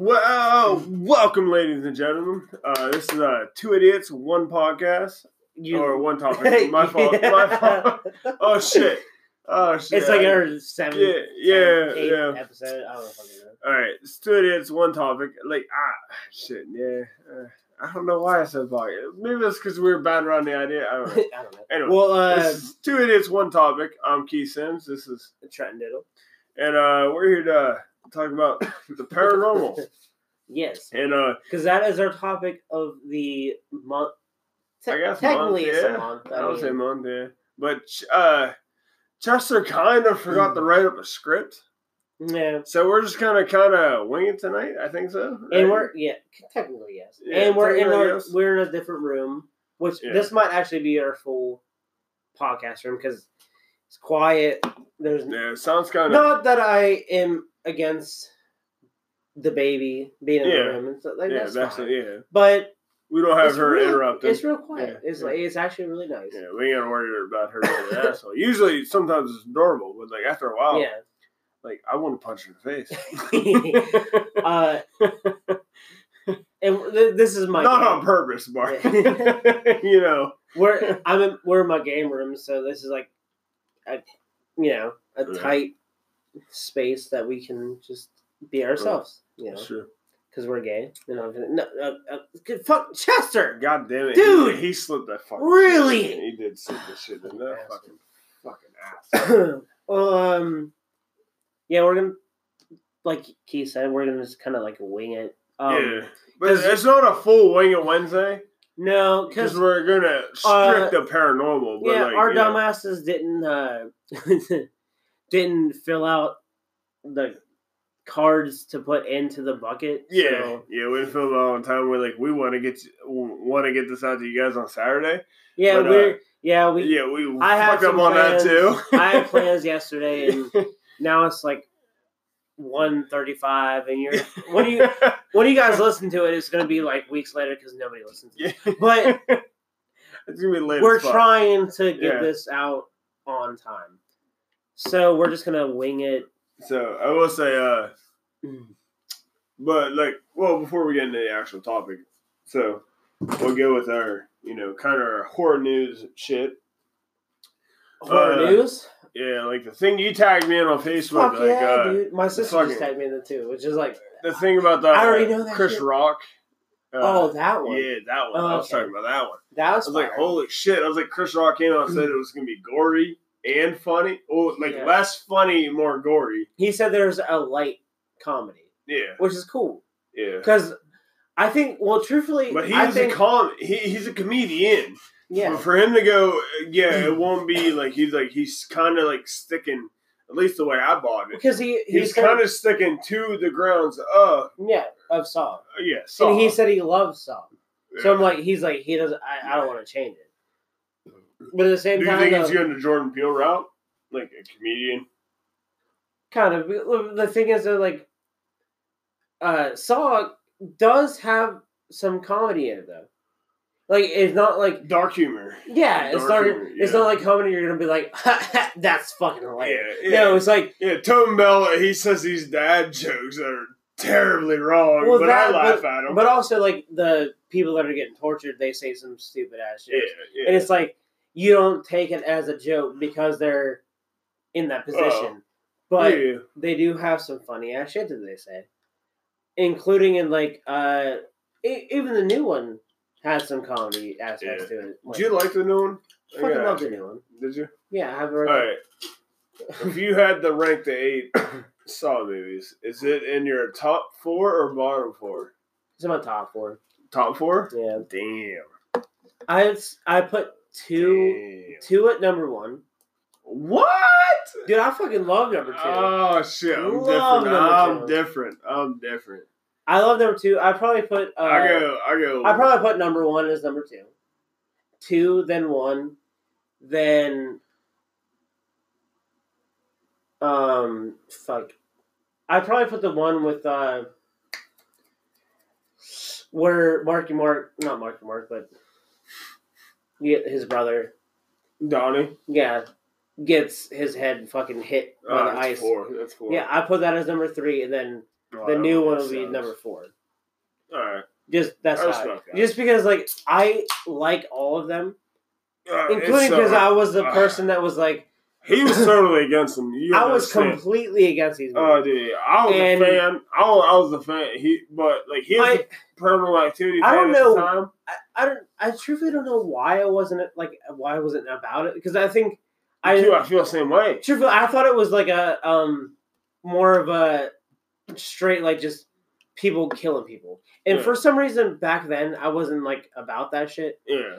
Well, welcome, ladies and gentlemen. Uh, this is uh, two idiots, one podcast, You, or one topic. My fault. My fault. Oh shit. Oh shit. It's like our seventh, Yeah, yeah, eighth yeah. episode. I don't know. fucking know. All right, it's two idiots, one topic. Like ah, shit. Yeah. Uh, I don't know why I said podcast. Maybe that's because we were bad around the idea. I don't know. I don't know. Anyway, Well, uh, this is two idiots, one topic. I'm Keith Sims. This is, Trenton Diddle. and uh, we're here to talk about the paranormal. Yes, And uh, because that is our topic of the month. Te- I guess technically month, it's yeah. a month. I would mean, say month, yeah. But uh, Chester kind of forgot to write up a script, yeah. so we're just kind of kind of winging tonight. I think so. right? And we're yeah, technically yes. Yeah, and we're in a yes. we're in a different room, which Yeah. this might actually be our full podcast room because it's quiet. There's yeah, it sounds kind of not that I am against the baby being in Yeah. the room and stuff like yeah, that's, that's fine. it, yeah. But We don't have her real, interrupted. It's real quiet. Yeah, It's yeah. like it's actually really nice. yeah, we ain't gotta worry about her being an asshole. Usually, sometimes it's normal, but like after a while, Yeah. like I want to punch her in the face. Uh, and th- this is my Not game. on purpose, Mark. You know. we're I'm in, we're in my game room, so this is like a you know a tight space that we can just be ourselves. You know, Sure. because we're gay. You know, no, uh, uh, fuck Chester. God damn it, Dude! He, he slipped that fucking. Really? Shit. He did slip the shit in that fucking fucking ass. well, um, yeah, we're gonna like Keith said, we're gonna just kind of like wing it. Um, yeah, but it's not a full wing it Wednesday No, because we're gonna Uh, strict the paranormal. But yeah, like, our know, dumbasses didn't uh didn't fill out the cards to put into the bucket. Yeah, so- yeah, we film it all the time. We're like, we want to get want to get this out to you guys on Saturday. yeah, But, uh, we're yeah we. yeah, we I had fucked up on plans. that too. I had plans yesterday, and now it's like one thirty-five, and you're when you when you guys listen to it, it's gonna be like weeks later because nobody listens. To it. yeah, But it's gonna be late. we're trying to get Yeah. this out on time, so we're just gonna wing it. So I will say, uh, but like, well, before we get into the actual topic, so we'll go with our, you know, kind of our horror news shit. Horror Uh, news. Yeah, like the thing you tagged me in on Facebook, Fuck like yeah, uh, dude! My sister fucking- just tagged me in the too, which is like, the thing about the I already know that Chris shit. Rock. Uh, oh, that one. yeah, that one. Oh, I was talking about that one. That was, I was, was like, holy shit! I was like, Chris Rock came out and said it was gonna be gory and funny. Oh, like Yeah. less funny, more gory. He said there's a light comedy, Yeah, which is cool yeah. because I think, well, truthfully, But I he's think, a com. He, he's a comedian. yeah, But for him to go, yeah, it won't be like he's like he's kind of like sticking. At least the way I bought it, because he he's kind of sticking to the grounds of yeah of Saw, uh, yeah. Saw. and he said he loves Saw. So I'm like, he's like, he doesn't. I, I don't want to change it. But at the same do you time, think though, he's going the Jordan Peele route, like a comedian? kind of the thing is that like, uh, Saw does have some comedy in it though. Like it's not like Dark humor. yeah, it's Dark not humor, it's not like comedy. You're gonna be like, that's fucking hilarious. yeah. No, it's like yeah. Tobin Bell, he says these dad jokes that are terribly wrong, Well, but that- I laugh at them. But also, like the people that are getting tortured, they say some stupid ass yeah, shit, yeah. and it's like you don't take it as a joke because they're in that position. But yeah. they do have some funny ass shit that they say, including in like uh e- even the new one has some comedy aspects to it. Like, Did you like the new one? I fucking love the new one. Did you? Yeah, I have it All right. right. if you had to rank the eight Saw movies, is it in your top four or bottom four? It's in my top four. Top four? Yeah, Damn. I I put two Damn. two at number one. What? Dude, I fucking love number two. Oh shit! I'm Love different. I'm different. I'm different. I love number two. I probably put. Uh, I go. I go. I probably put number one as number two. Two, then one, then. Um, fuck. I probably put the one with uh, where Marky Mark, not Marky Mark, but his brother, Donnie. yeah, gets his head fucking hit by Oh, the that's ice. four. That's four. Yeah, I put that as number three, and then Oh, the new one will be number four. All right. Just that's I how. that. Just because like I like all of them, Uh, including uh, because I was the uh, person that was like He was totally against him. You I was understand. completely against these. Oh, movies. dude, I was And- a fan. I was, I was a fan. He, but like he was I- a paranormal activity. I don't the know. I, don't. I truthfully don't know why I wasn't like why I wasn't about it because I think I, too, I feel the same way. truthfully I thought it was like a um more of a straight like just people killing people and Yeah. for some reason back then I wasn't like about that shit Yeah,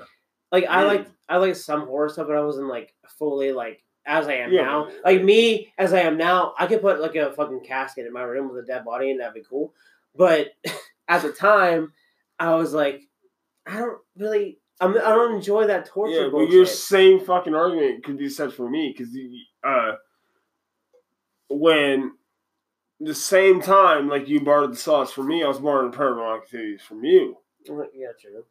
like I Yeah. like I like some horror stuff but I wasn't like fully like as I am Yeah, now like me as I am now I could put like a fucking casket in my room with a dead body and that'd be cool but at the time I was like I don't really I'm, I don't enjoy that torture yeah. Bullshit. your same fucking argument could be said for me because uh, when the same time like you borrowed the Saws from me, I was borrowing paranormal activities from you. yeah true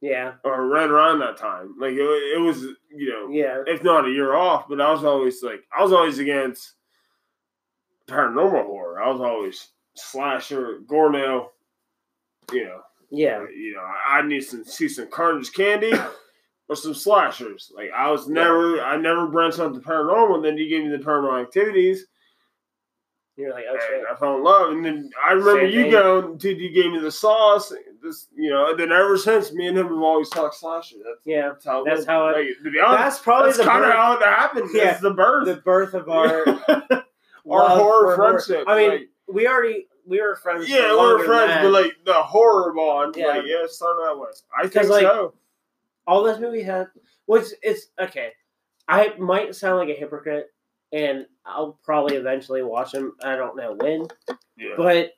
yeah Or right around that time, like it, it was, you know, yeah if not a year off, but I was always like, I was always against paranormal horror. I was always slasher, Gorno, you know, yeah you know, I need to see some Carnage Candy or some slashers. Like I was never, I never branched out to paranormal. Then you gave me the paranormal activities, you're like oh shit and I fell in love. And then I remember Same you going, dude, you gave me the Saws. This, you know, and then ever since, me and him have always talked slasher. That's, yeah that's how. That's how it- Like, to be honest, that's probably that's the kind of how it happened. Yeah. It's the birth. the birth of our our horror friendship. I mean, like, we already we were friends. yeah, we were friends, but like the horror bond, Yeah. like yeah, started that way. I think like, so. all this movie had, which it's okay. I might sound like a hypocrite, and I'll probably eventually watch them. I don't know when, Yeah, but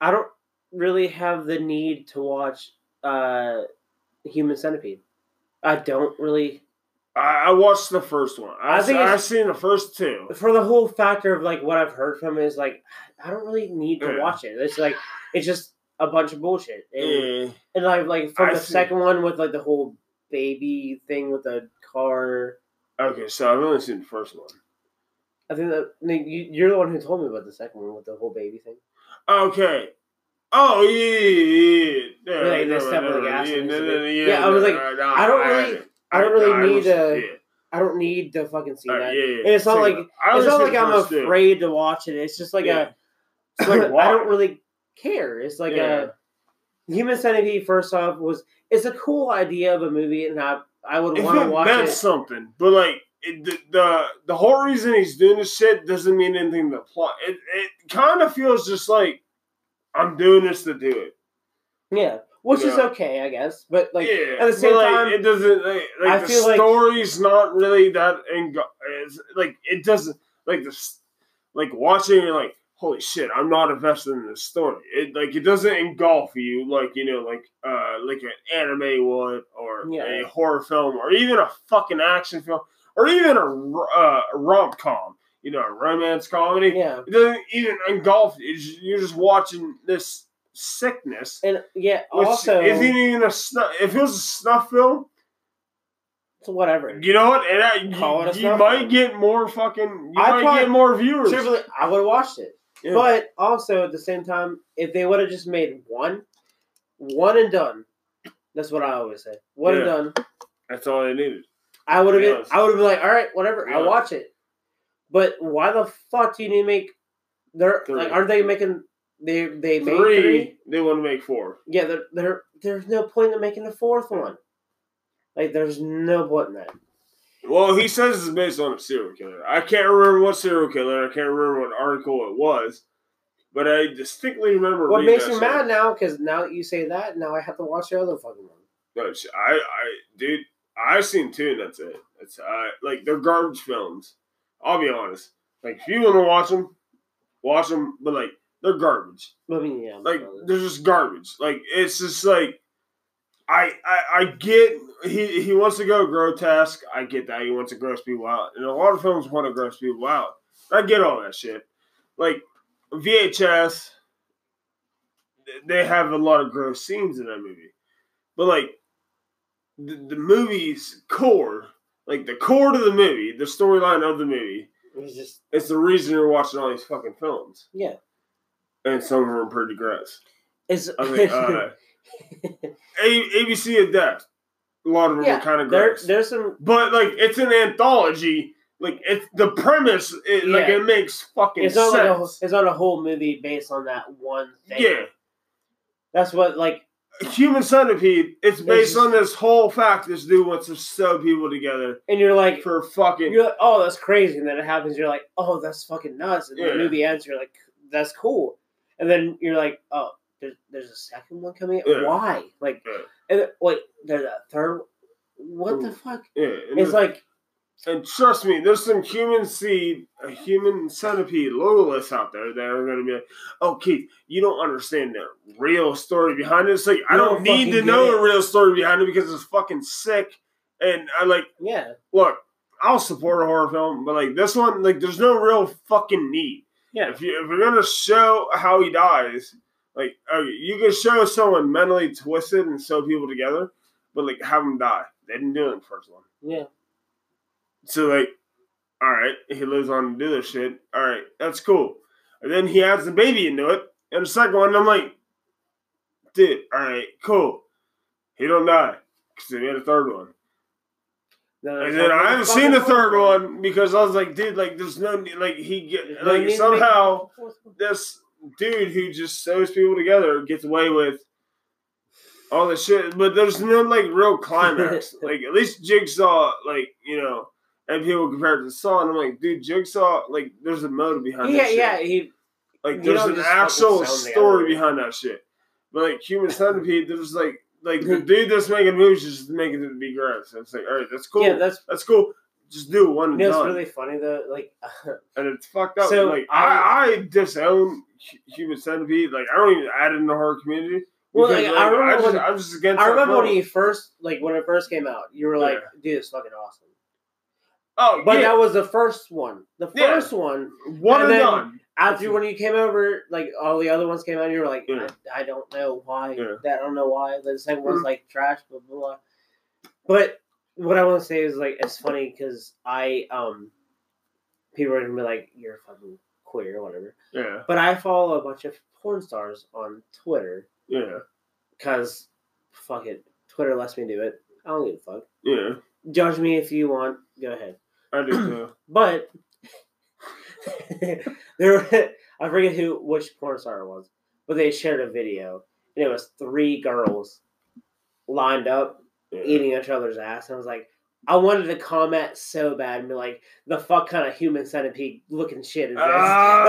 I don't really have the need to watch uh Human Centipede. I don't really I, I watched the first one. I, I think I've seen the first two. for the whole factor of like what I've heard from is like I don't really need to Yeah. watch it. It's like it's just a bunch of bullshit. And, Yeah, and like like from I the see. second one with like the whole baby thing with the car. okay, so I've only seen the first one. I think that I mean, you, you're the one who told me about the second one with the whole baby thing. Okay. Oh yeah, yeah, yeah. yeah. No, no, no, I was like, I don't really-. I don't really need to- yeah. I don't need to fucking see Uh, that. yeah, yeah. And it's not like- I it's not like I'm afraid to watch it. It's just like a. It's like, I don't really care. It's like a Human Centipede. First off, was it's a cool idea of a movie, and I I would want to watch meant it. something, but like it, the, the the whole reason he's doing this shit doesn't mean anything to the plot. It it kind of feels just like I'm doing this to do it. Yeah, which is okay, I guess. But like, yeah, at the same like, time, it doesn't like, like I the feel like- story's not really that and like it doesn't like this like watching it like holy shit I'm not invested in this story. It like it doesn't engulf you like you know like uh like an anime would or Yeah. a horror film or even a fucking action film or even a uh, rom com you know a romance comedy. yeah, It doesn't even engulf you. Just- You're just watching this sickness. and yeah, also isn't even a snuff. If it was a snuff film, so whatever. you know what? And I, Call it a you, you might film. get more fucking. You I might probably- get more viewers. Truthfully, I would have watched it. Yeah. But also at the same time, if they would have just made one, one and done. That's what I always say. One and done. That's all they needed. I would have been. Yes. I would have been like, all right, whatever. Yeah. I'll watch it. But why the fuck do you need to make? They're Three. like, aren't they making? They they made Three, three. they want to make four. Yeah, there there there's no point in making the fourth one. Like, there's no point in that. Well, he says it's based on a serial killer. I can't remember what serial killer. I can't remember what article it was, but I distinctly remember. What makes me mad now? Because now that you say that, now I have to watch the other fucking one. No, I, I, dude, I've seen two, and that's it. It's uh, like they're garbage films. I'll be honest. Like, if you want to watch them, watch them, but like they're garbage. I mean, yeah, Like they're just garbage. Like it's just like I, I, I get he he wants to go grotesque. I get that he wants to gross people out, and a lot of films want to gross people out. I get all that shit. Like VHS, they have a lot of gross scenes in that movie, but like the, the movie's core, like the core to the movie, the storyline of the movie, it's just it's the reason you're watching all these fucking films. yeah. And some of them are pretty gross. It's I mean, uh, A- ABC of Death. A lot of them yeah, are kind of there, gross. there's some But like, it's an anthology. Like, it's the premise. It, Like, it makes fucking it's not like a, sense. it's not a whole movie based on that one thing. yeah, That's what like Human Centipede. It's based just- on this whole fact. This dude wants to sew people together and you're like for fucking. you're like, oh that's crazy and then it happens, you're like, Oh, that's fucking nuts and Yeah. the movie ends, you're like, That's cool. And then you're like, Oh, there's there's a second one coming out? Yeah. Why? Like Yeah. and then- wait, there's a third what the fuck? Yeah, It's like And trust me, there's some human seed, a human centipede loyalists out there that are going to be like, oh, Keith, you don't understand the real story behind it. It's like, I don't don't need to know it. the real story behind it because it's fucking sick. And I like, yeah. look, I'll support a horror film, but like this one, like, there's no real fucking need. Yeah. If, you, if you're going to show how he dies, like, okay, you can show someone mentally twisted and sew people together, but like, have them die. They didn't do it in the first one. Yeah. So like, all right, he lives on to do this shit. All right, that's cool. And then he adds the baby into it. And the second one, I'm like, dude, all right, cool. He don't die because they made a third one. And then I haven't seen the third one because I was like, dude, like, there's no like he get like need to make somehow a fourth one. this dude who just sews people together gets away with all this shit, but there's no like real climax. like at least Jigsaw, like you know, and people compare it to Saw, and I'm like, dude, Jigsaw, like there's a motive behind Yeah, that shit. yeah, he like there's an actual story behind that shit. But like Human Centipede, there's like like the dude that's making movies just making it to be gross. It's like, all right, that's cool. yeah, that's that's cool. Just do one you know it's really funny though, like and it's fucked up. So, like I, um, I disown Hu- Human Centipede. Like I don't even add it in the horror community. Well, because, like, I remember just, when- I'm just against. I remember when he first like when it first came out, you were like, Yeah. dude, it's fucking awesome. Oh, But yeah, that was the first one. The Yeah. first one. one and and then- done. After when you came over, like all the other ones came out, you were like, Yeah. I, I don't know why. Yeah. That I don't know why. The second one's Mhm. like trash, blah blah blah. But what I want to say is like it's funny because I um people are gonna be like, You're fucking queer or whatever. Yeah, But I follow a bunch of porn stars on Twitter yeah, because fuck it. Twitter lets me do it. I don't give a fuck. yeah. Judge me if you want. Go ahead. I do too. But there, I forget who which porn star it was, but they shared a video, and it was three girls lined up Yeah. eating each other's ass. And I was like, I wanted to comment so bad and be like, the fuck kind of human centipede looking shit is this? Ah.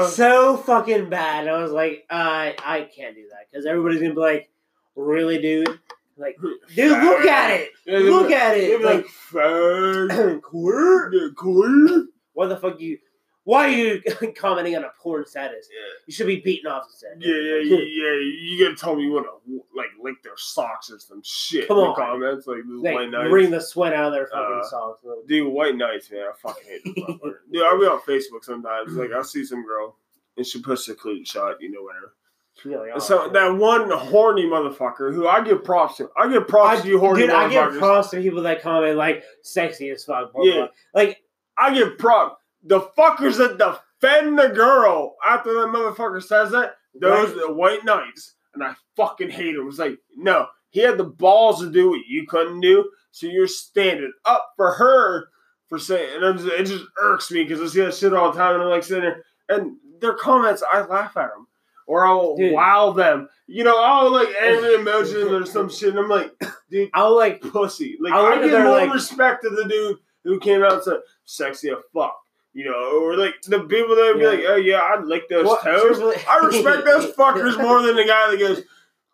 like so fucking bad. And I was like, I I can't do that because everybody's gonna be like, really, dude? Like, dude, look at it. Yeah, they'd be Look at it. be Like, like, "Fag, queer? queer." Why the fuck you? Why are you commenting on a porn status? Yeah. You should be beaten off instead. Yeah, yeah, yeah, yeah. You gotta tell me you want to like lick their socks or some shit Come in the on. comments, like this Like, white knights. wring the sweat out of their fucking Uh, socks. Dude, white knights, man. I fucking hate this motherfucker. Dude, I'll be on Facebook sometimes. Like, I'll see some girl and she puts a clean shot, you know, whatever. Like, And oh, so that one horny motherfucker who I give props to, I give props I, to you horny dude, I give props to people that comment like sexy as fuck. Blah, Yeah. blah. Like, I give props. The fuckers that defend the girl after that motherfucker says that, those Right. are the white knights, and I fucking hate them. It's like, no, he had the balls to do what you couldn't do, so you're standing up for her for saying, and just, it just irks me because I see that shit all the time, and I'm like sitting there, and their comments, I laugh at them. Or I'll Dude. wow them. You know, I'll like angry emoji or some shit. And I'm like, dude, I'll like, pussy. Like I look I give more like- respect to the dude who came out and said sexy as fuck. You know, or like the people that would be like, oh yeah, I'd lick those toes. I respect those fuckers more than the guy that goes,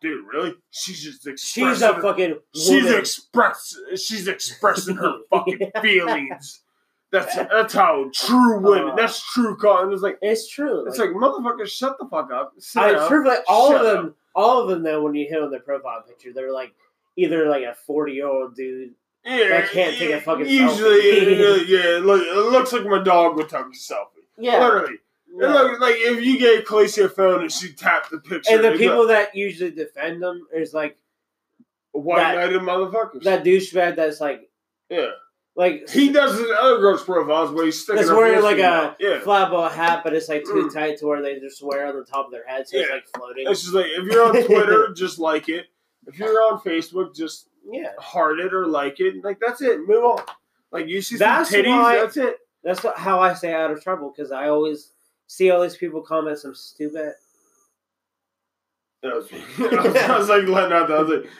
dude, really? She's just expressing. She's a fucking. she's woman. express. She's expressing her fucking feelings. That's that's how true women. Uh, that's true. And it's like It's true. it's like motherfucker, shut the fuck up. Sit I down. truthfully, all of them, all of them, though, when you hit on their profile picture, they're like either like a forty year old dude. Yeah, that can't take a fucking Usually, selfie. yeah, yeah, look, it looks like my dog would take a selfie. Literally, Yeah. It look like if you gave Khaleesi a phone and she tapped the picture, And the people that usually defend them is like white knighted motherfuckers. that douchebag that's like yeah, Like He does his other girls' profiles where he's sticking. That's wearing like a yeah. flatboat hat, but it's like too Mm. tight to where they just wear on the top of their head, so it's Yeah. like floating. It's just like if you're on Twitter, just like it. If you're on Facebook, just Yeah, heart it or like it. Like that's it. Move on. Like you see some That's titties, why- that's it. that's how I stay out of trouble because I always see all these people comment some stupid. That was, I, was, I was like letting out. The, I was like,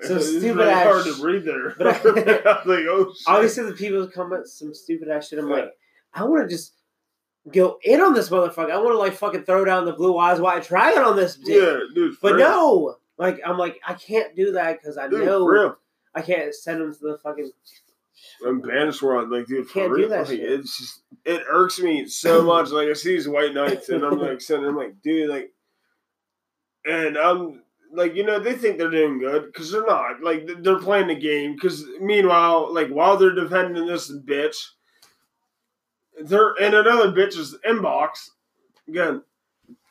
So it's stupid really ass hard sh- to breathe there. But I- I was like, oh shit. I see the people comment some stupid ass shit. I'm Yeah. like, I want to just go in on this motherfucker. I want to like fucking throw down the blue eyes white dragon on this dick. yeah, dude. but real. no, like I'm like I can't do that because I dude, know. I can't send them to the fucking. I'm banished world, like dude, for Can't do real. that like, shit. it's just it irks me so much. Like I see these white knights, and I'm like sitting, I'm like, dude, like, and I'm like, you know, they think they're doing good because they're not. Like they're playing the game. Because meanwhile, like while they're defending this bitch, they're in another bitch's inbox. Again,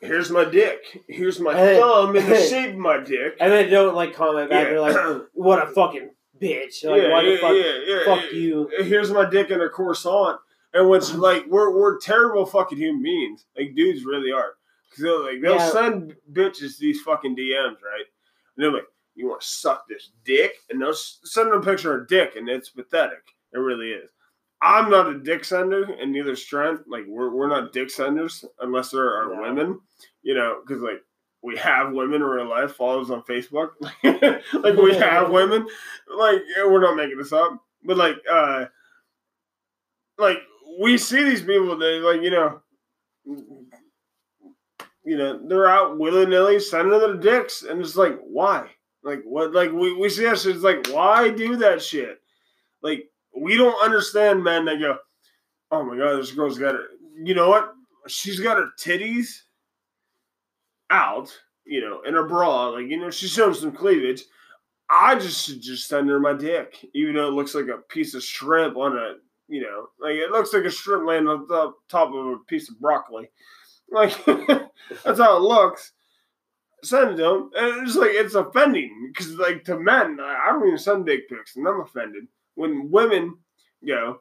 here's my dick. Here's my Hey. thumb in the shape of my dick. And they don't like comment back. They're like, "What a fucking bitch!" Like, yeah, why the fuck? yeah, yeah, fuck yeah. you. Here's my dick in a croissant, and which like we're we're terrible fucking human beings. Like dudes really are. Cause they'll like they'll Yeah. send bitches these fucking DMs, right? And they're like, "You want to suck this dick?" And they'll send them a picture of a dick, and it's pathetic. It really is. I'm not a dick sender, and neither is Trent. Like we're we're not dick senders unless there are No. women, you know, because like we have women in real life, follows on Facebook. like we have women. Like we're not making this up. But like uh like we see these people they like, you know you know, they're out willy nilly sending their dicks and it's like, why? Like what like we, we see that shit, it's like, why do that shit? Like we don't understand men that go, Oh my god, this girl's got her you know what? She's got her titties out, you know, in her bra, like you know, she's showing some cleavage. I just should just send her my dick, even though it looks like a piece of shrimp on a, you know, like it looks like a shrimp laying on the top of a piece of broccoli. Like that's how it looks. Send it to them, and it's like it's offending because, like, to men, I I don't even send dick pics, and I'm offended when women go,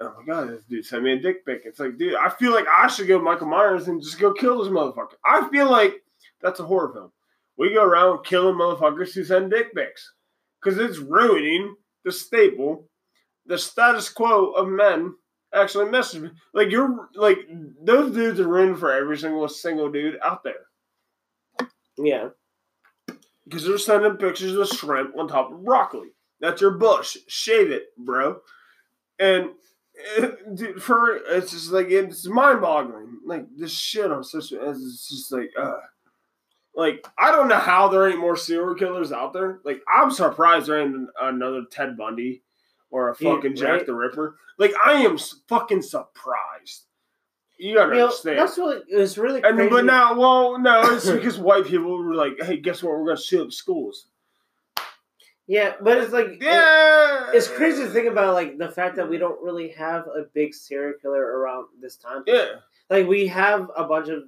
"Oh my god, this dude sent me a dick pic." It's like, dude, I feel like I should go Michael Myers and just go kill this motherfucker. I feel like that's a horror film. We go around killing motherfuckers who send dick pics because it's ruining the staple, the status quo of men actually message me. Like you're like those dudes are ruined for every single single dude out there Yeah, because they're sending pictures of shrimp on top of broccoli. That's your bush. Shave it, bro. And eh, dude, for it's just like it's mind boggling. Like this shit on social. It's just like uh. Like I don't know how there ain't more serial killers out there. Like I'm surprised there ain't another Ted Bundy or a fucking Jack right? the Ripper. Like I am fucking surprised. You gotta you know, understand. that's really it's really And crazy. but now, well, no, it's because white people were like, "Hey, guess what? We're gonna shoot up schools." Yeah, but it's like it- Yeah, it's crazy to think about like the fact that we don't really have a big serial killer around this time. Yeah, like we have a bunch of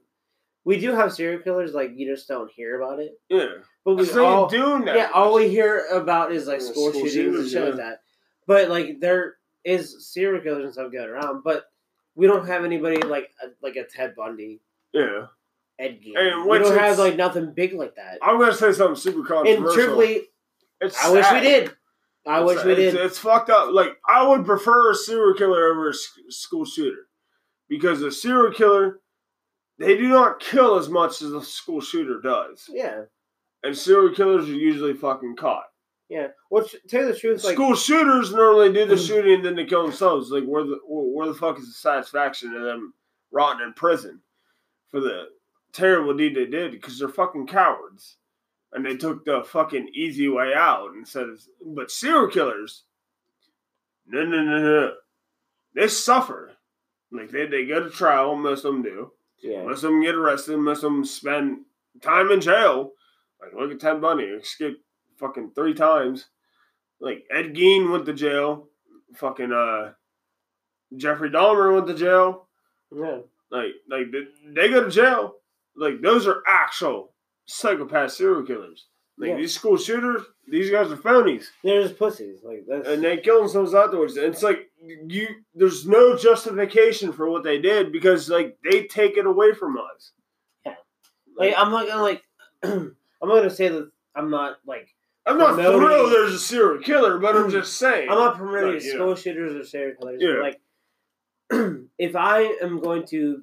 we do have serial killers like you just don't hear about it yeah. but we So all you doing that? yeah all we hear about is like school, school shootings and shooters, shit like that but like there is serial killers and stuff going around but we don't have anybody like a, like a ted bundy yeah. ed Gein. And we which don't have like nothing big like that I'm gonna say something super and controversial. truthfully it's i wish we did i It's- wish we did It's fucked up. Like I would prefer a serial killer over a school shooter because a serial killer they do not kill as much as a school shooter does, yeah and serial killers are usually fucking caught. yeah which tell you the truth like School shooters normally do the shooting and then they kill themselves. Like where the where the fuck is the satisfaction of them rotting in prison for the terrible deed they did? Because they're fucking cowards, and they took the fucking easy way out and of. But serial killers, no, no, no, no, they suffer. Like they they go to trial. Most of them do. yeah Most of them get arrested. Most of them spend time in jail. Like look at Ted Bundy, escaped fucking three times. Like Ed Gein went to jail. Fucking uh, Jeffrey Dahmer went to jail. yeah Like like they, they go to jail. Like those are actual psychopath serial killers. Like Yeah. these school shooters, these guys are phonies, They're just pussies. Like that's and they kill themselves afterwards. And it's like you, there's no justification for what they did because like they take it away from us. Yeah. like I'm not gonna like I'm not gonna say that I'm not like I'm not thrilled there's a serial killer, but I'm mm. just saying. I'm not promoting Like, school shooters or serial killers. Yeah. Like if I am going to like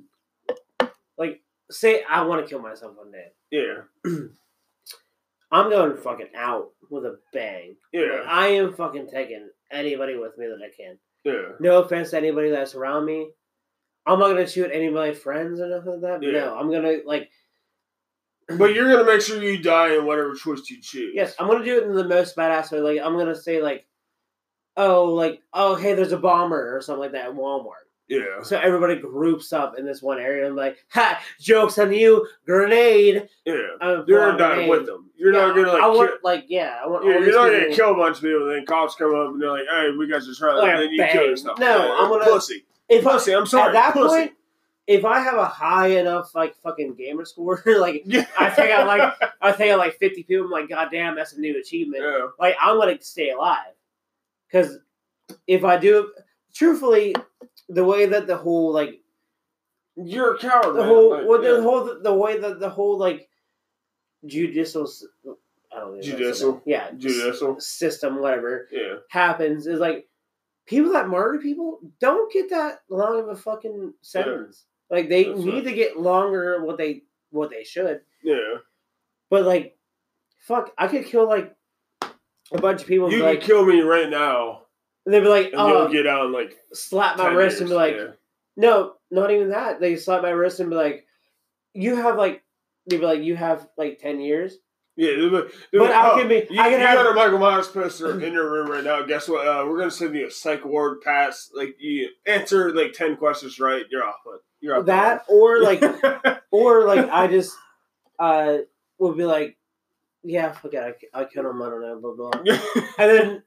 say I want to kill myself one day, Yeah, I'm going fucking out with a bang. Like, yeah, I am fucking taking anybody with me that I can. yeah. No offense to anybody that's around me. I'm not gonna shoot any of my friends or nothing like that. Yeah. No, I'm gonna like But you're gonna make sure you die in whatever choice you choose. yes, I'm gonna do it in the most badass way. Like I'm gonna say like, oh like oh hey, there's a bomber or something like that at Walmart. Yeah. So everybody groups up in this one area and like, ha, jokes on you, grenade. Yeah. You're pulling gonna a die grenade. with them. You're not gonna like. I want kill, like yeah, I want. yeah, you're not gonna kill a bunch of people, and then cops come up and they're like, "Hey, we got you trying," Like, and then you bang. kill yourself. No, Yeah, I'm gonna- pussy. If I, Pussy. I'm sorry. at that pussy. point, if I have a high enough like fucking gamer score, like yeah. I think I like I think I like 50 people. I'm like, God damn, that's a new achievement. Yeah. Like I'm gonna stay alive because if I do, truthfully, the way that the whole like You're a coward. the man. whole Like, well, the whole the way that the whole like judicial I don't know Judicial? yeah Judicial? system whatever Yeah. happens is like people that murder people don't get that long of a fucking sentence like they That's need right. to get longer what they what they should Yeah. but like fuck I could kill like a bunch of people You can like kill me right now, they'd be like and oh get out in like slap my 10 wrist and be years. like Yeah. No, not even that. They slap my wrist and be like, "You have like," they'd be like, "You have like ten years." Yeah, they'll be- they'll But be, I oh, can be- You, I can you have- got a Michael Myers poster in your room right now. Guess what? Uh, we're gonna send you a psych ward pass. Like you answer like ten questions right, you're off. But you're off. That or like, or like, I just uh would be like, "Yeah, fuck it, I, I killed him. I don't know, blah blah," and then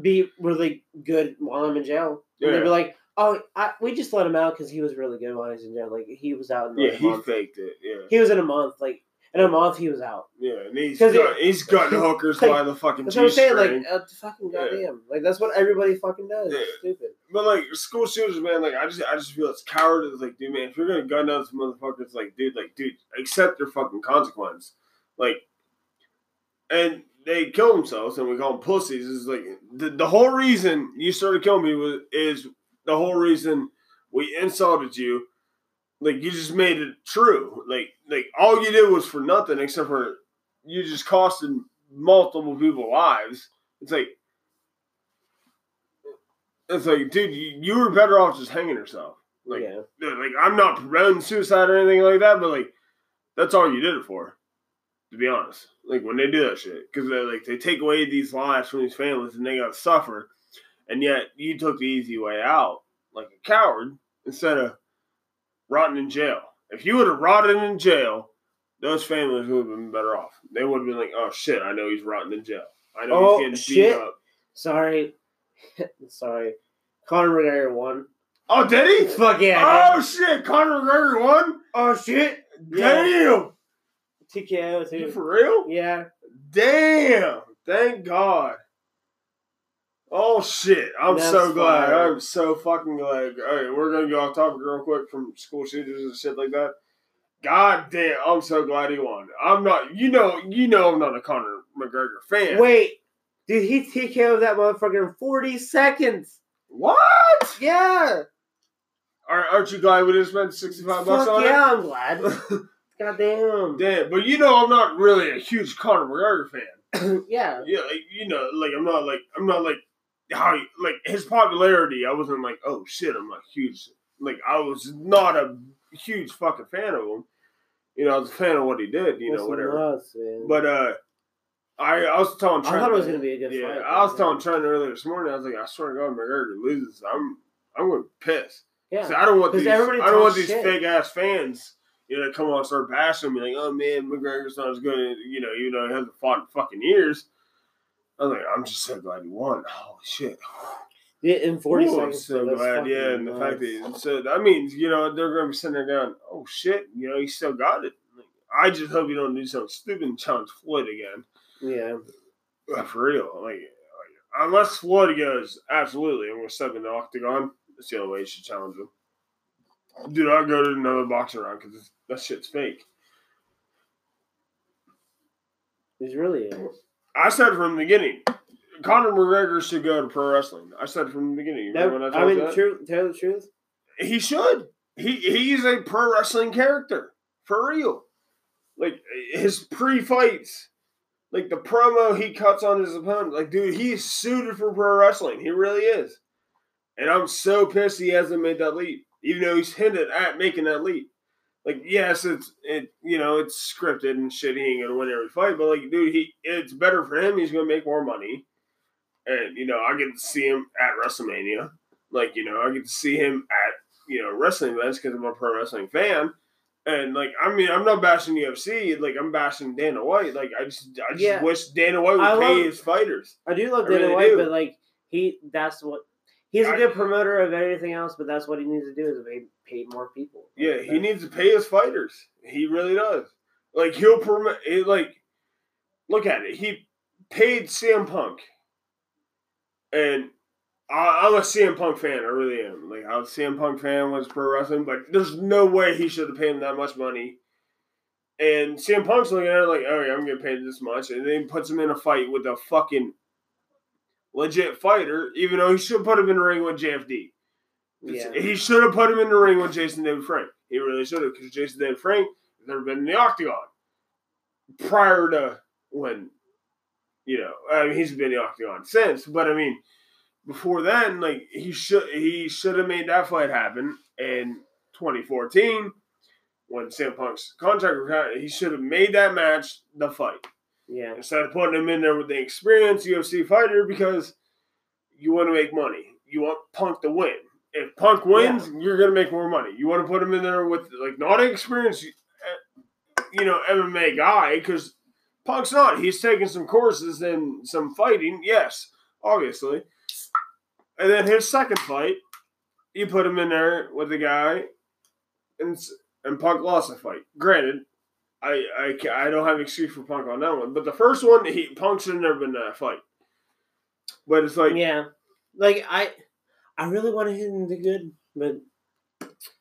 be really good while I'm in jail. And they'd be like, "Oh, I, we just let him out because he was really good while he was in jail. Like he was out in like, yeah, he month. faked it. Yeah, He was in a month. Like in a month, he was out." yeah, and he's got, it- he's gutting hookers like, by the fucking That's what I'm saying. string. Like, uh, fucking Yeah. goddamn. Like that's what everybody fucking does. Yeah. It's stupid. But like school shooters, man, like I just I just feel it's coward. It's like, dude, man, if you're gonna gun down some motherfuckers, like, dude, like, dude, accept your fucking consequence. Like, and they kill themselves, and we call them pussies. Is like the, the whole reason you started killing me was is the whole reason we insulted you. Like you just made it true. Like like all you did was for nothing except for you just costed multiple people lives. It's like it's like, dude, you, you were better off just hanging yourself. Like, yeah. like I'm not promoting suicide or anything like that, but like that's all you did it for. To be honest, like when they do that shit, because they like they take away these lives from these families and they got to suffer, and yet you took the easy way out, like a coward, instead of rotting in jail. If you would have rotted in jail, those families would have been better off. They would have been like, "Oh shit, I know he's rotting in jail. I know Oh, he's getting shit. beat up." Sorry. Sorry. Conor McGregor won. Oh, did he? Fuck yeah. Oh shit, Conor McGregor won. Oh shit. Damn. TKO You for real? Yeah. Damn. Thank God. Oh shit. I'm That's so glad. fire. I'm so fucking glad. All right, we're gonna go off topic real quick from school shooters and shit like that. God damn, I'm so glad he won. I'm not you know you know I'm not a Conor McGregor fan. Wait. Dude, he TKO'd that motherfucker in 40 seconds. What? Yeah. Are, aren't you glad we just spent 65 bucks Fuck on yeah, I'm glad. Goddamn. Damn, but you know I'm not really a huge Conor McGregor fan. yeah. Yeah, like you know, like I'm not like I'm not like how like his popularity. I wasn't like, oh shit, I'm not huge. Like I was not a huge fucking fan of him. You know, I was a fan of what he did. You know, That's whatever. nuts. But uh, I I was telling I thought it was gonna be a good yeah, fight. I was man. telling Trent earlier this morning. I was like, I swear to God, McGregor loses. I'm I'm gonna be pissed. Yeah. I don't want these. I don't want these fake ass fans. You know, come on start bashing me like, oh man, McGregor's not as good. You know, even though he hasn't fought in fucking years. I was like, I'm just so glad he won. Holy shit. Yeah, in 40 Ooh, I'm seconds. so glad, yeah, and the fact that so that means you know they're gonna be sitting there going, "Oh shit," you know, he still got it. Like, I just hope you don't do something stupid and challenge Floyd again. Yeah. Uh, For real, like, like unless Floyd goes, absolutely, I'm gonna step in the octagon. That's the only way you should challenge him. Do not go to another boxing round because that shit's fake. He's really is. I said from the beginning, Conor McGregor should go to pro wrestling. I said from the beginning. You when I I mean, that? true. Tell the truth. He should. He he's a pro wrestling character for real. Like his pre-fights, like the promo he cuts on his opponent. Like, dude, he's suited for pro wrestling. He really is. And I'm so pissed he hasn't made that leap, even though he's hinted at making that leap. Like, yes, it's it you know it's scripted and shit. He ain't gonna win every fight, but like, dude, he it's better for him. He's gonna make more money, and you know I get to see him at WrestleMania. Like, you know, I get to see him at you know wrestling events because I'm a pro wrestling fan. And like, I mean, I'm not bashing UFC. Like, I'm bashing Dana White. Like, I just, I just Yeah. wish Dana White would I pay love- his fighters. I do love I Dana really White, do. but like he, that's what he's a good promoter of anything else. But that's what he needs to do is pay, pay more people. Yeah, he needs to pay his fighters. He really does. Like, he'll promote. Like, look at it. He paid CM Punk, and I, I'm a CM Punk fan. I really am. Like, I was a CM Punk fan was pro wrestling, but there's no way he should have paid him that much money. And CM Punk's looking at it like, oh I'm getting paid this much, and then he puts him in a fight with a fucking legit fighter, even though he should put him in the ring with JFD. Yeah. He should have put him in the ring with Jason David Frank. He really should have, because Jason David Frank has never been in the octagon prior to when, you know, I mean, he's been in the octagon since, but I mean, before then, like he should he should have made that fight happen in 2014 when CM Punk's contract he should have made that match the fight Yeah. instead of putting him in there with the experienced UFC fighter because you want to make money. You want Punk to win. If Punk wins, you're gonna make more money. You want to put him in there with like not an experienced, uh, you know, MMA guy because Punk's not. He's taken some courses and some fighting. Yes, obviously. And then his second fight, you put him in there with the guy, and and Punk lost the fight. Granted, I I, I don't have an excuse for Punk on that one, but the first one, he Punk should have never been in that fight. But it's like yeah. Like I, I really wanted him to do good, but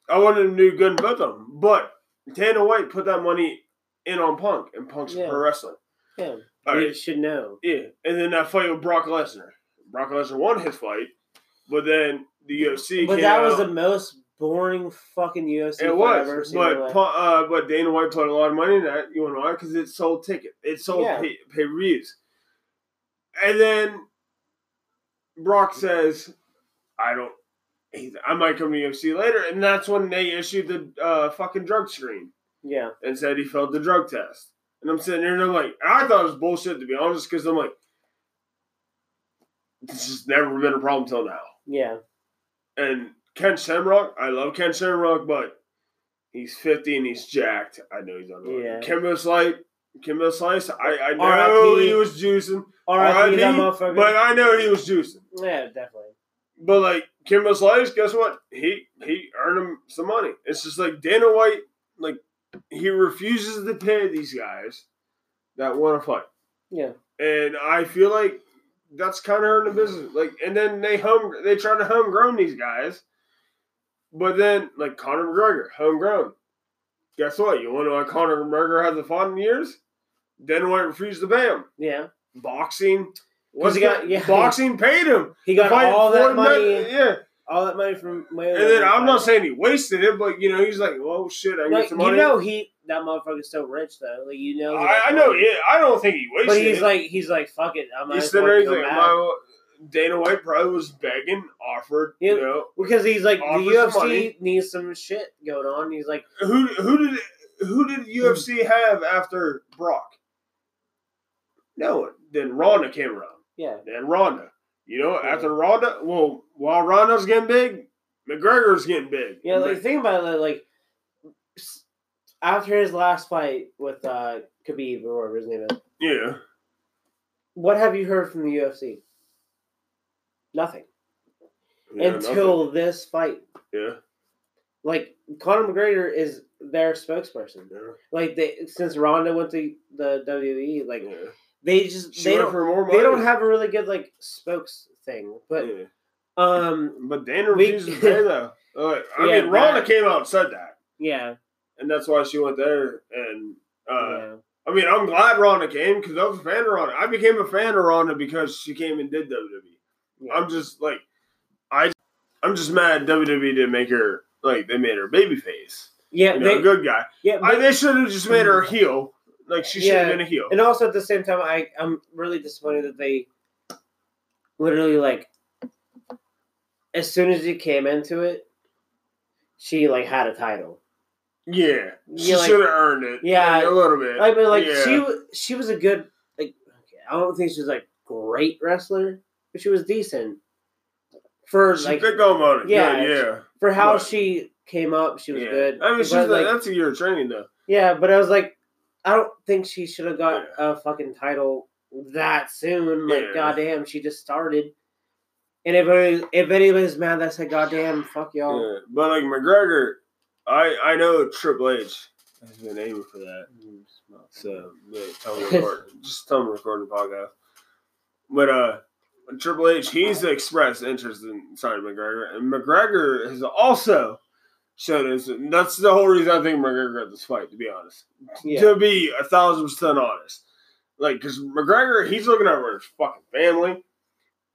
I wanted him to do good in both of them. But Dana White put that money in on Punk, and Punk's Yeah. pro wrestling. yeah, All you right, should know. yeah, and then that fight with Brock Lesnar. Brock Lesnar won his fight, but then the UFC. Came But that was the most boring fucking UFC It fight I've ever was, but. Uh, but Dana White put a lot of money in that. You know why? Because it sold ticket. It sold Yeah. pay, pay-per-views. And then Brock says, "I don't. I might come to UFC later." And that's when they issued the uh, fucking drug screen yeah, and said he failed the drug test. And I'm sitting there and I'm like, I thought it was bullshit to be honest, because I'm like, this has never been a problem till now. yeah, And Ken Shamrock, I love Ken Shamrock, but he's 50 and he's jacked. I know he's on the Yeah. Kimbo Slice, Kimbo Slice, I, I know he was juicing. R.I.P. that R.I.P., motherfucker. But I know he was juicing. yeah, definitely. But like Kimbo Slice, guess what? He he earned him some money. It's just like Dana White, like he refuses to pay these guys that want to fight. Yeah, And I feel like that's kind of hurting the business. Like, and then they home they try to homegrown these guys, but then like Conor McGregor, homegrown. Guess what? You want to know why Conor McGregor hasn't fought in years? Dana White refused to pay him. yeah. Boxing, 'Cause he got- yeah. boxing paid him. He got all that money, yeah. all that money from Mayweather. And then I'm not saying he wasted it, but you know he's like, "Well, shit, I Like get some money. you know, he that motherfucker's so rich though. Like you know, I, I know. Yeah, I don't think he wasted it. But he's it. like, he's like, fuck it. I might he's as sitting there. He's like, my, Dana White probably was begging, offered. Yeah. You know, because he's like, the UFC money. needs some shit going on. He's like, who who did who did UFC have after Brock? No one. Then Ronda came around. yeah, Then Ronda. You know, Yeah. after Ronda, well, while Ronda's getting big, McGregor's getting big. yeah. Like think about it. Like after his last fight with uh Khabib or whatever his name is, yeah. what have you heard from the UFC? Nothing Yeah, until this fight. yeah. Like Conor McGregor is their spokesperson. Yeah. Like they since Ronda went to the WWE, like Yeah. they just She they don't they don't have a really good like spokes thing. But Yeah. um But Dana refuses to pay though. I mean, Ronda that- came out and said that, yeah, and that's why she went there. And uh. I mean, I'm glad Ronda came because I was a fan of Ronda. I became a fan of Ronda because she came and did WWE. Yeah. I'm just like, I, I'm just mad WWE didn't make her like they made her baby face. yeah, You know, they, a good guy. yeah, I, they should have just made her a mm. heel. Like she should have Yeah, been a heel. and also at the same time, I I'm really disappointed that they literally like as soon as he came into it, she like had a title. Yeah, she Yeah, like- should have earned it. Yeah, like, a little bit. I mean, like Yeah. she she was a good like. Okay, I don't think she was like great wrestler, but she was decent for She like up on it. Yeah, Yeah, yeah. for how but- she came up. She was yeah. good. I mean, she's like, like, that's a year of training though. yeah, but I was like, I don't think she should have got a fucking title that soon. Like, Yeah. goddamn, she just started. And if if anybody's mad, that said, goddamn, fuck y'all. Yeah. But like McGregor, I I know Triple H has been aiming for that. So but tell him to record. just tell him to record the podcast. But uh Triple H, he's expressed interest in signing McGregor, and McGregor has also us. and That's the whole reason I think McGregor got this fight. To be honest, Yeah. to be a thousand percent honest, like because McGregor, he's looking out for his fucking family,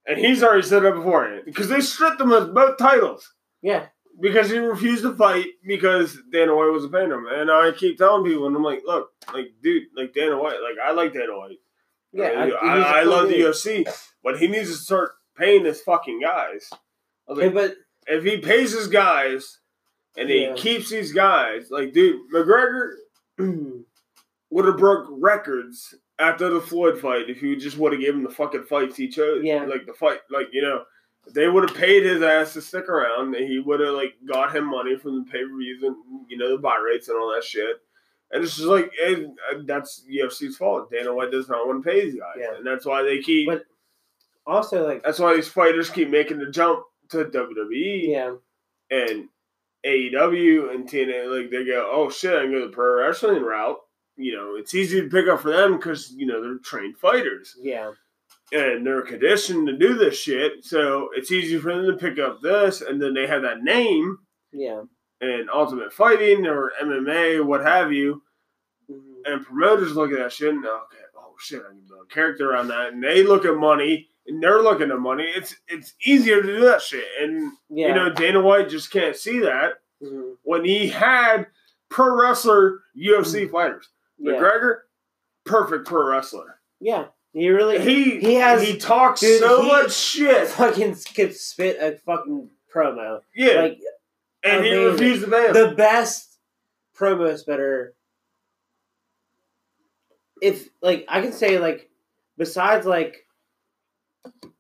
and he's already said that beforehand because they stripped him of both titles Yeah. because he refused to fight because Dana White wasn't paying him. And I keep telling people, and I'm like, look, like, dude, like Dana White, like, I like Dana White. Yeah. I, a I, I cool love the. UFC, but he needs to start paying his fucking guys. I was Hey, but if he pays his guys and he keeps these guys, like, dude, McGregor would have broke records after the Floyd fight if you just would have given him the fucking fights he chose. Yeah. Like the fight, like you know, they would have paid his ass to stick around, and he would have like got him money from the pay per views and you know the buy rates and all that shit. And it's just like it, that's UFC's fault. Dana White does not want to pay these guys, Yeah. and that's why they keep. But- also, like, that's why these fighters keep making the jump to WWE yeah. and AEW and TNA, like they go, oh shit, I can go the pro wrestling route. You know, it's easy to pick up for them because you know they're trained fighters Yeah. and they're conditioned to do this shit. So it's easy for them to pick up this, and then they have that name Yeah. and Ultimate Fighting or MMA, what have you, Mhm. and promoters look at that shit and okay, oh shit, I can build a character around that, and they look at money. And they're looking at money. It's it's easier to do that shit, and Yeah. you know Dana White just can't see that Mhm. when he had pro wrestler UFC fighters. Mm. yeah. McGregor, perfect pro wrestler. Yeah. He really He he has- he talks dude, so he- much shit. fucking could spit a fucking promo. Yeah, Like and he refused to him. the best promo spitter. If like I can say like besides like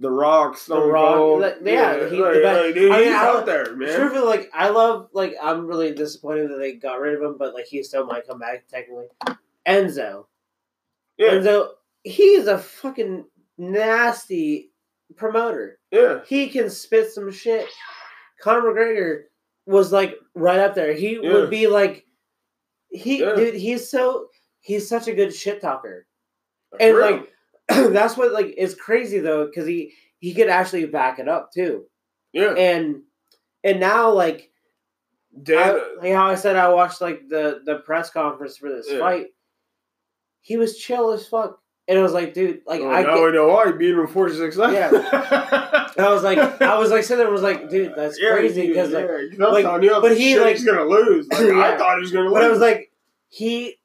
The Rock, Stone Rock, Cold, like, yeah, he- like, the best- like, dude, I mean, he's out there, man. truthfully like I love like I'm really disappointed that they got rid of him, but like he still might come back technically. Enzo, yeah, Enzo, he's a fucking nasty promoter. yeah, He can spit some shit. Conor McGregor was like right up there. He Yeah. would be like, he Yeah. dude. He's so he's such a good shit talker, and real. like that's what like is crazy though because he he could actually back it up too, yeah, and and now like Dan, I, like how I said I watched like the the press conference for this Yeah. fight. He was chill as fuck, and I was like, dude, like oh, I now get, we know why he beat him forty six seconds. I was like I was like sitting there was like, dude, that's Yeah, crazy because like. yeah, 'cause I'm like, but he, like- he's gonna lose. Like, I thought he was gonna lose. But I was like, he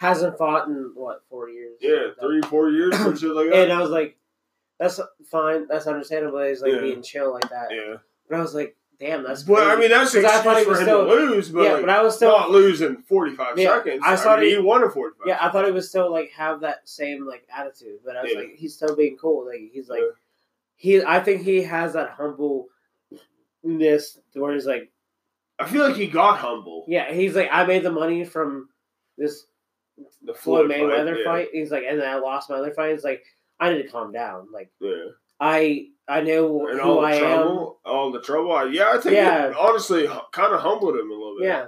hasn't fought in what four years? yeah, three, four years, some shit like that. And I was like, that's fine, that's understandable. He's like Yeah. being chill like that. yeah, But I was like, damn, that's. but I mean that's an 'Cause I thought excuse he for him still- to lose. But yeah, like, but I was still. not losing 45 Yeah, seconds. I I, mean, it- he won in 45 yeah, I thought he was still like have that same like attitude, but I was Yeah. like, he's still being cool. Like he's like, he. I think he has that humbleness where he's like, I feel like he got humble. yeah, he's like, I made the money from this The Floyd Mayweather yeah. fight. He's like, and then I lost my other fight. He's like, I need to calm down. Like Yeah. I, I know And who all the I am. trouble, all the trouble. I, yeah, I think Yeah. it honestly kind of humbled him a little bit. Yeah,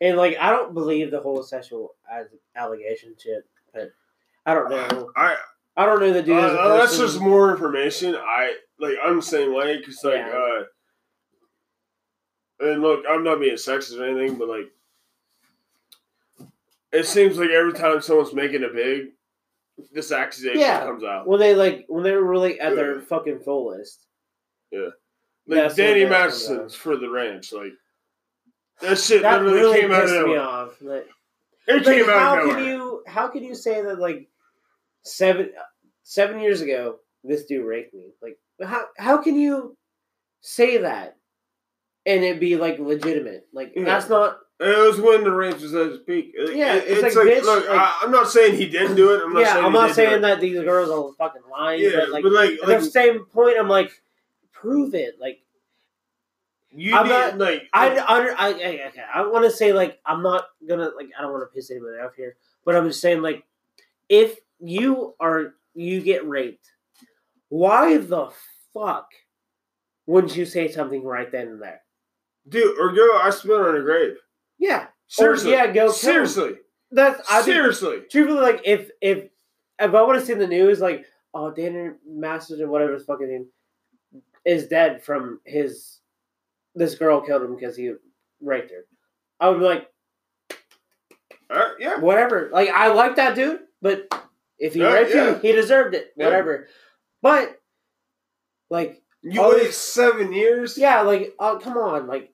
And like, I don't believe the whole sexual as- allegation shit, but I don't know. I I don't know the dude. uh, that's just more information. I like. I'm the same way because like. Yeah. uh And look, I'm not being sexist or anything, but like, it seems like every time someone's making it big, this accusation Yeah. comes out. when they like when they were really at their fucking fullest. Yeah. Like That's Danny Madison's for the ranch, like that shit That literally really came out of pissed me nowhere. off. Like, It like, came out how of nowhere. can you how can you say that like seven seven years ago this dude raped me? Like how how can you say that and it be like legitimate? Like Yeah. that's not It was when the range was at its peak. It- Yeah, it- it's it's, like, like, bitch, look, like- I, I'm not saying he didn't do it. I'm not yeah. saying I'm not saying that these girls are fucking lying, Yeah, but like but like, at like the same point, I'm like, prove it. Like you I'm need not- like I, I, I, I, okay, I want to say like I'm not gonna like I don't want to piss anybody off here, but I'm just saying like if you are you get raped, why the fuck wouldn't you say something right then and there? dude or girl, I spit on a grave. Yeah, Seriously, or, yeah, go seriously, That's I think, seriously. truthfully like if if if I would have seen the news like oh Danny Masters or whatever his fucking name is dead from his this girl killed him because he raped her, I would be like. Uh, yeah, whatever. Like I like that dude, but if he Yeah, raped yeah. you, he deserved it. Yeah. Whatever. But like, you Oh, wait seven years. yeah, like, oh come on, like.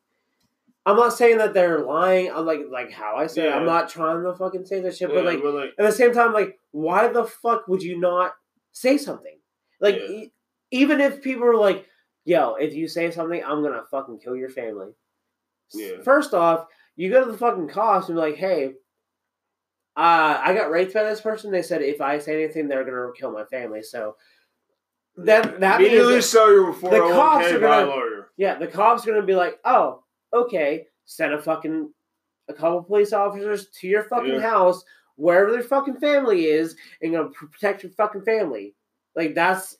I'm not saying that they're lying. I'm like, like how I said. it. I'm not trying to fucking say that shit, Yeah, but like but like, at the same time, like, why the fuck would you not say something? Like, Yeah. e- even if people are like, "Yo, if you say something, I'm gonna fucking kill your family." Yeah. First off, you go to the fucking cops and be like, "Hey, uh, I got raped by this person. They said if I say anything, they're gonna kill my family." So that that means immediately that- sell your cops 401k are by a gonna- lawyer. yeah, the cops are gonna be like, "Oh, okay, send a fucking a couple police officers to your fucking Yeah. house, wherever their fucking family is, and gonna protect your fucking family." Like that's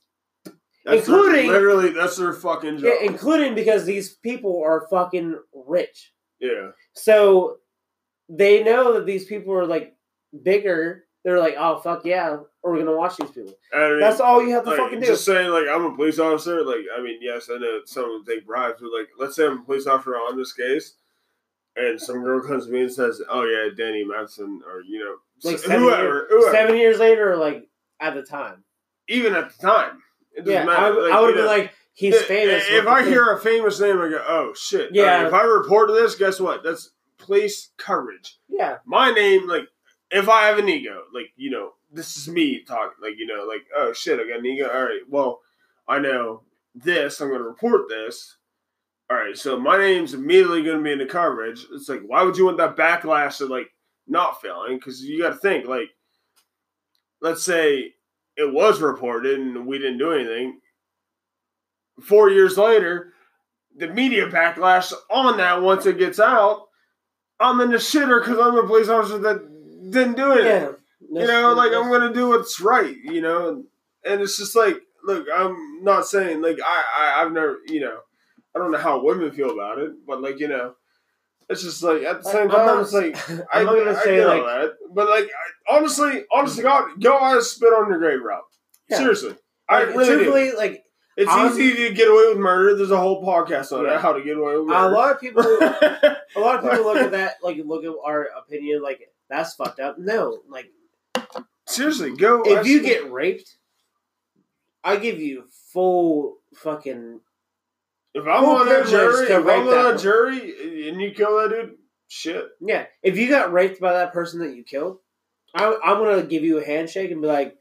That's their- Including- literally that's their fucking job. yeah, including because these people are fucking rich, yeah. so they know that these people are like bigger. They're like, "Oh fuck yeah, we're gonna watch these people." I mean, That's all you have to like, fucking do. just saying, like I'm a police officer. Like I mean, yes, I know someone would take bribes, but like, let's say I'm a police officer on this case, and some girl comes to me and says, "Oh yeah, Danny Madison," or you know, Like seven whoever, years- whoever. Seven years later, or like at the time, even at the time, it doesn't yeah, matter. I, Like, I would be like, "He's famous." If I hear a famous name, I go, "Oh shit!" Yeah. If I report this, guess what? That's police coverage. yeah, my name, like, if I have an ego, like, you know, this is me talking, like, you know, like, oh shit, I got an ego. All right, well, I know this. I'm going to report this. All right, so my name's immediately going to be in the coverage. It's like, why would you want that backlash of like not failing? Because you got to think, like, let's say it was reported and we didn't do anything. Four years later, the media backlash on that once it gets out, I'm in the shitter because I'm a police officer that didn't do anything. yeah. You know, like I'm gonna do what's right. You know, and it's just like, look, I'm not saying like I, I I've never, you know, I don't know how women feel about it, but like you know, it's just like at the same I'm time, it's like I, I'm not gonna I say all like that, but like I, honestly, honestly, God, go out and spit on your grave route. Yeah. Seriously, I like, really do. like It's I'm- easy to get away with murder. There's a whole podcast on Yeah. that, how to get away with murder. a lot of people, a lot of people look at that, like look at our opinion, like that's fucked up. No, like Seriously, go. if you get raped, I give you full fucking if I'm on privilege jury, if I'm on person. jury and you kill that dude, shit. yeah. If you got raped by that person that you killed, I, I'm gonna give you a handshake and be like,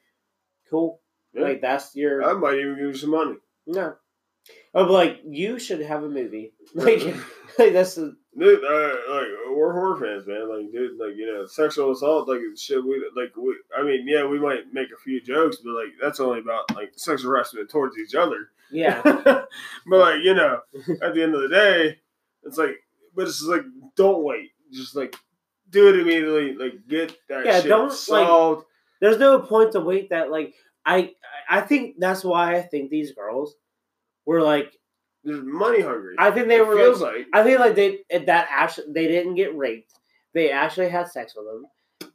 "Cool, Yeah. like that's your I might even give you some money. no." Oh, I'm like, you should have a movie. Like, like that's the, Dude, uh, like we're horror fans, man. Like, dude, like you know, sexual assault, like shit. We like, we, I mean, yeah, we might make a few jokes, but like that's only about like sexual harassment towards each other. yeah. but like you know, at the end of the day, it's like, but it's just like, don't wait. Just like, do it immediately. Like, get that Yeah, shit don't, like- solved. There's no point to wait that like I I think that's why I think these girls were like There's money hungry. I think they It were feels like like I think like they that actually they didn't get raped, they actually had sex with him,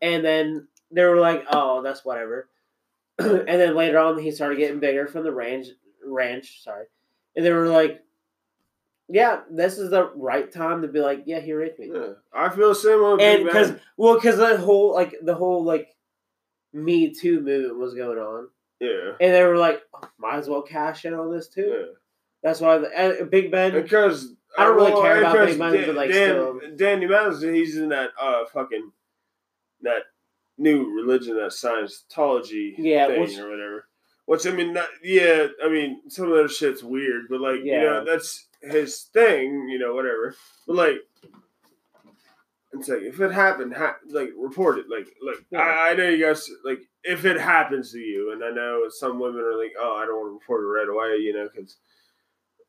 and then they were like, "Oh, that's whatever." and then later on, he started getting bigger from the range ranch. Sorry, and they were like, "Yeah, this is the right time to be like, yeah, he raped me." Yeah. I feel the same way. and because well, because the whole like the whole like Me Too movement was going on, yeah, and they were like, oh, "Might as well cash in on this too." yeah. That's why the, uh, Big Ben. Because I don't really well, care about Big Ben, Dan, but, like, Dan, still. Danny Madison, he's in that uh fucking that new religion, that Scientology Yeah, thing which- or whatever. Which I mean, that, yeah, I mean, some of that shit's weird, but like, you know, that's his thing, you know, whatever. But like, it's like if it happened, ha- like report it. Like, like Yeah. I, I know you guys like if it happens to you, and I know some women are like, oh, I don't want to report it right away, you know, because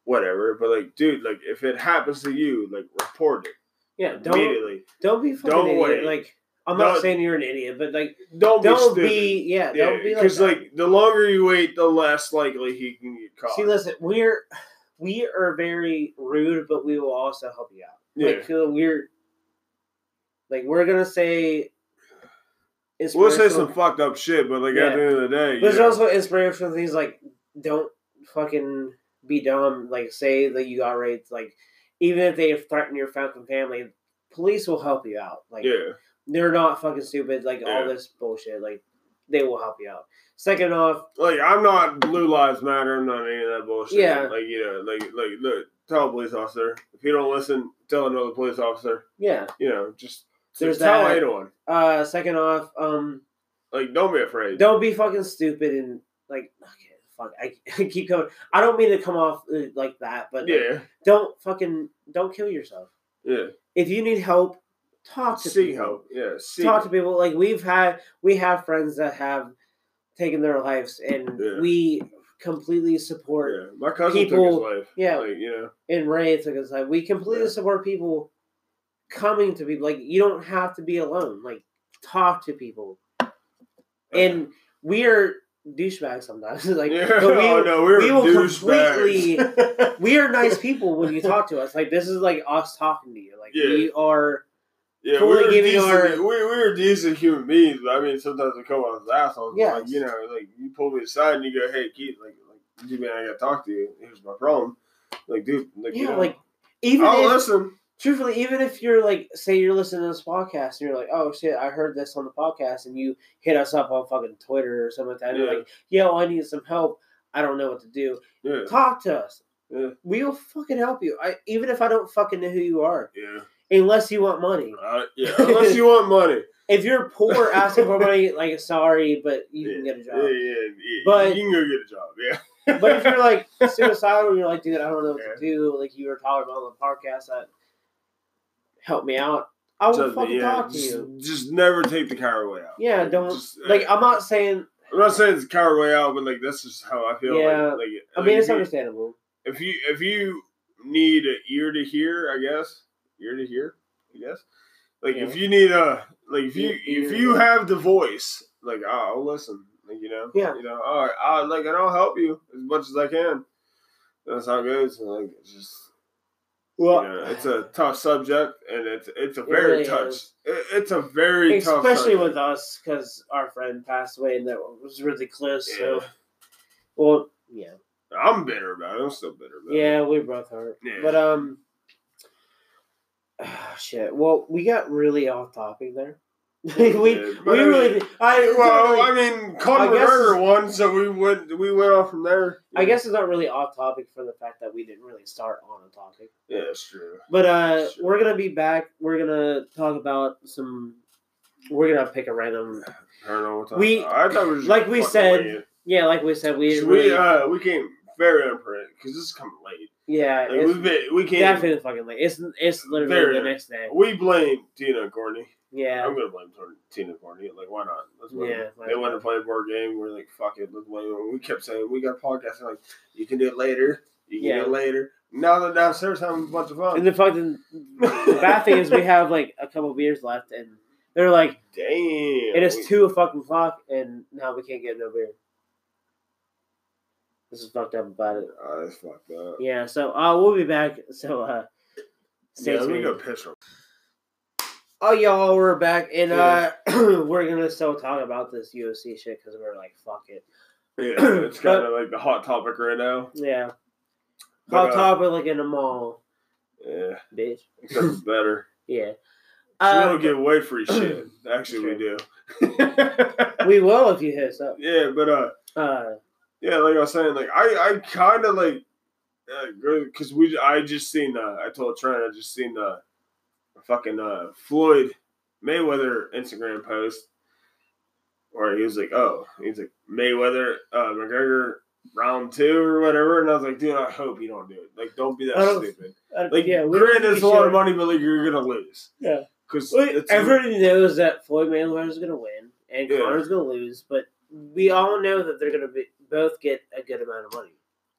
whatever. But like, dude, like if it happens to you, like report it yeah, don't immediately. don't be fucking Don't idiot. wait. Like I'm not Don't- saying you're an idiot, but like Don't, don't be be, yeah, Yeah, don't be like because like the longer you wait, the less likely he can get caught. See, listen, we're we are very rude, but we will also help you out. Yeah. Like we're like we're gonna say. we'll say some fucked up shit, but like Yeah. at the end of the day, But there's also inspirational things like don't fucking be dumb. Like say that you got raped. Like even if they threaten your fucking family, police will help you out. Like yeah, they're not fucking stupid. Like all this bullshit. Like they will help you out. Second off, like I'm not Blue Lives Matter. I'm not any of that bullshit. Yeah. like you know, like like look, tell a police officer if you don't listen, tell another police officer. yeah. You know, just There's tell that. anyone. Uh, second off, um, Like, don't be afraid. don't be fucking stupid and like okay, fuck. I, I keep going. I don't mean to come off uh, like that, but like, yeah, don't fucking don't kill yourself. yeah. If you need help, talk to Seek people. help. Yeah, seek talk to people. Like we've had, we have friends that have taken their lives, and Yeah. we completely support. Yeah, my cousin people- took his life. yeah. like know. And Ray took his life. We completely Yeah. support people coming to people. Like you don't have to be alone. Like talk to people, and we are douchebags sometimes. like, yeah, we, oh, no, we're we will completely- we are nice people when you talk to us. Like this is like us talking to you. Like Yeah. we are. Yeah, fully we're giving decent. our- we, we were decent human beings. But I mean, sometimes we come on as assholes. Yes. Like you know, like you pull me aside and you go, "Hey, Keith, like, like, dude, man, I gotta talk to you. Here's my problem." Like, dude, like, you know, like even I'll if, listen. Truthfully, even if you're like, say you're listening to this podcast and you're like, oh shit, I heard this on the podcast, and you hit us up on fucking Twitter or something like that, and you're Yeah. like, yo, I need some help. I don't know what to do. Yeah, Talk to us. Yeah. We will fucking help you. I, even if I don't fucking know who you are, yeah, unless you want money. uh, yeah. Unless you want money, If you're poor asking for money, like sorry, but you yeah, can get a job. Yeah, yeah, yeah. But- you can go get a job. Yeah, But if you're like suicidal and you're like, dude, I don't know what Yeah. to do, like you were talking about on the podcast that help me out, I will fucking yeah, talk to just, you. just never take the coward way out. Yeah, don't Just, uh, like I'm not saying I'm not saying it's the coward way out, but like that's just how I feel. Yeah. Like, like, I like, mean it's if you- understandable. if you if you need an ear to hear, I guess ear to hear, I guess. Like if you need a like if you Ear- if you have the voice, like oh, I'll listen. Like you know, Yeah. you know, all right, I'll, like and I'll help you as much as I can. That's how it goes. And, like it's just Well you know, it's a tough subject, and it's it's a It very really touch. It, it's a very tough, especially with us because our friend passed away and that was really close. So well yeah. I'm bitter about it. I'm still bitter about it. Yeah, we both are. Yeah. But um oh, shit. Well, we got really off topic there. we Yeah, we really did- I Well, really- I mean, Conor McGregor won, so we went we went off from there. I guess it's not really off topic for the fact that we didn't really start on a topic. Yeah, it's true. But uh Sure. we're gonna be back. We're gonna talk about some we're gonna pick a random I don't know what time. We- I thought we were just like we said, it. yeah, like we said, we So really we uh we came very unprepared because this is coming late. yeah, Like, we've been, we came. definitely fucking late. It's it's literally Very the next day. We blame Tina Courtney. Yeah. I'm gonna blame Tina Courtney. Like, why not? Let's blame Yeah, why They wanted to play a board game. We're like, fuck it, let's blame them. We kept saying we got a podcast. Like, you can do it later. You can Yeah. do it later. Now they're downstairs having a bunch of fun. And the fucking the bad thing is we have like a couple beers left and they're like Damn. it is We- two fucking o'clock and now we can't get no beer. This is fucked up about it. Oh, that's fucked up. Yeah, so uh we'll be back. So uh stay Yeah, let me go piss real Oh, y'all, we're back, and uh, we're gonna still talk about this UFC shit because we're like, fuck it. Yeah, it's kind of like the hot topic right now. Yeah, But, hot uh, topic like in the mall, Yeah, bitch. it's better. Yeah, So we uh, don't give away free shit. Actually, we do. we will if you hit us up. yeah, but uh, Uh, yeah, like I was saying, like I, I kind of like, because we, I just seen, uh, I told Trent, I just seen uh, fucking uh, Floyd Mayweather Instagram post where he was like, oh, he's like Mayweather, uh, McGregor round two or whatever, and I was like, dude, I hope you don't do it. Like, don't be that I stupid. Like, yeah, yeah, we don't granted, it's a lot of money, but like you're gonna lose. Yeah. Because Everybody knows that Floyd Mayweather is gonna win and Yeah. Conor's gonna lose, but we all know that they're gonna be both get a good amount of money.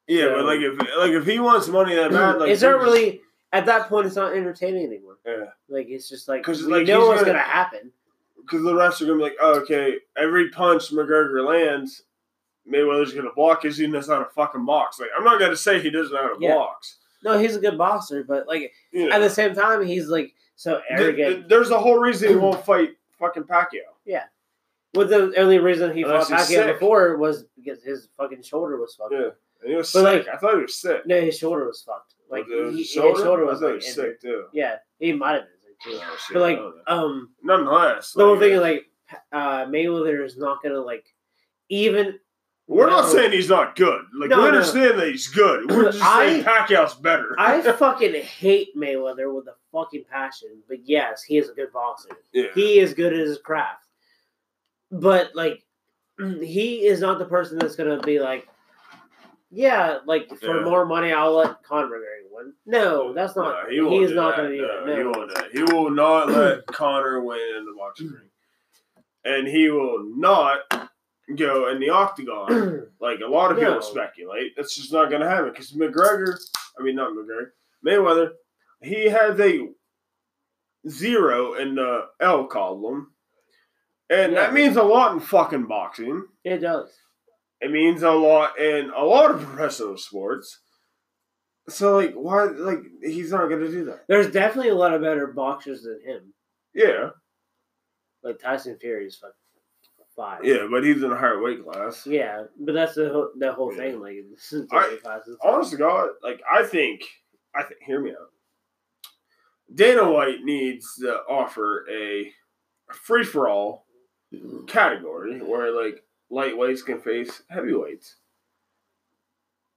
yeah, so- but like if like if he wants money that bad, like it's not really at that point. It's not entertaining anymore. yeah. Like it's just like 'Cause, we like, know what's gonna- gonna happen. because the rest are gonna be like, oh, okay, every punch McGregor lands, Mayweather's gonna block because he knows how to fucking box. Like, I'm not gonna say he doesn't know how to Yeah. box. No, he's a good boxer, but like You know, at the same time, he's like so arrogant. th- there's a whole reason he won't fight fucking Pacquiao. Yeah. Well, the only reason he fought Unless he's Pacquiao sick. before was because his fucking shoulder was fucked. Yeah, and he was But, sick. like- I thought he was sick. No, his shoulder was fucked. Like Was he, his yeah, his shoulder I was he like, injured. sick too. Yeah, he might have been sick too. Oh, shit, But like, I um, nonetheless, the whole thing is like uh, Mayweather is not gonna like even. we're not saying he's not good. Like, No, we no. understand that he's good. We're just I- saying Pacquiao's better. I fucking hate Mayweather with a fucking passion, but yes, he is a good boxer. yeah. He is good at his craft, but like, he is not the person that's gonna be like, yeah, like for Yeah. more money, I'll let Conor McGregor win. No, that's not. No, he is not that. gonna do No, that. He won't do that. He will not let Conor win in the boxing ring, and he will not go in the octagon like a lot of people speculate. That's just not going to happen because McGregor, I mean not McGregor, Mayweather, he has a zero in the L column, and Yeah. that means a lot in fucking boxing. It does. It means a lot in a lot of professional sports. So like, why? Like, he's not going to do that. There's definitely a lot of better boxers than him. Yeah. Like Tyson Fury is fucking five. Yeah, but he's in a higher weight class. Yeah, but that's the whole, the whole Yeah. thing. Like, this is I- weight classes. Honest to God, like I think, I think. Hear me out. Dana White needs to offer a free for all category where like lightweights can face heavyweights.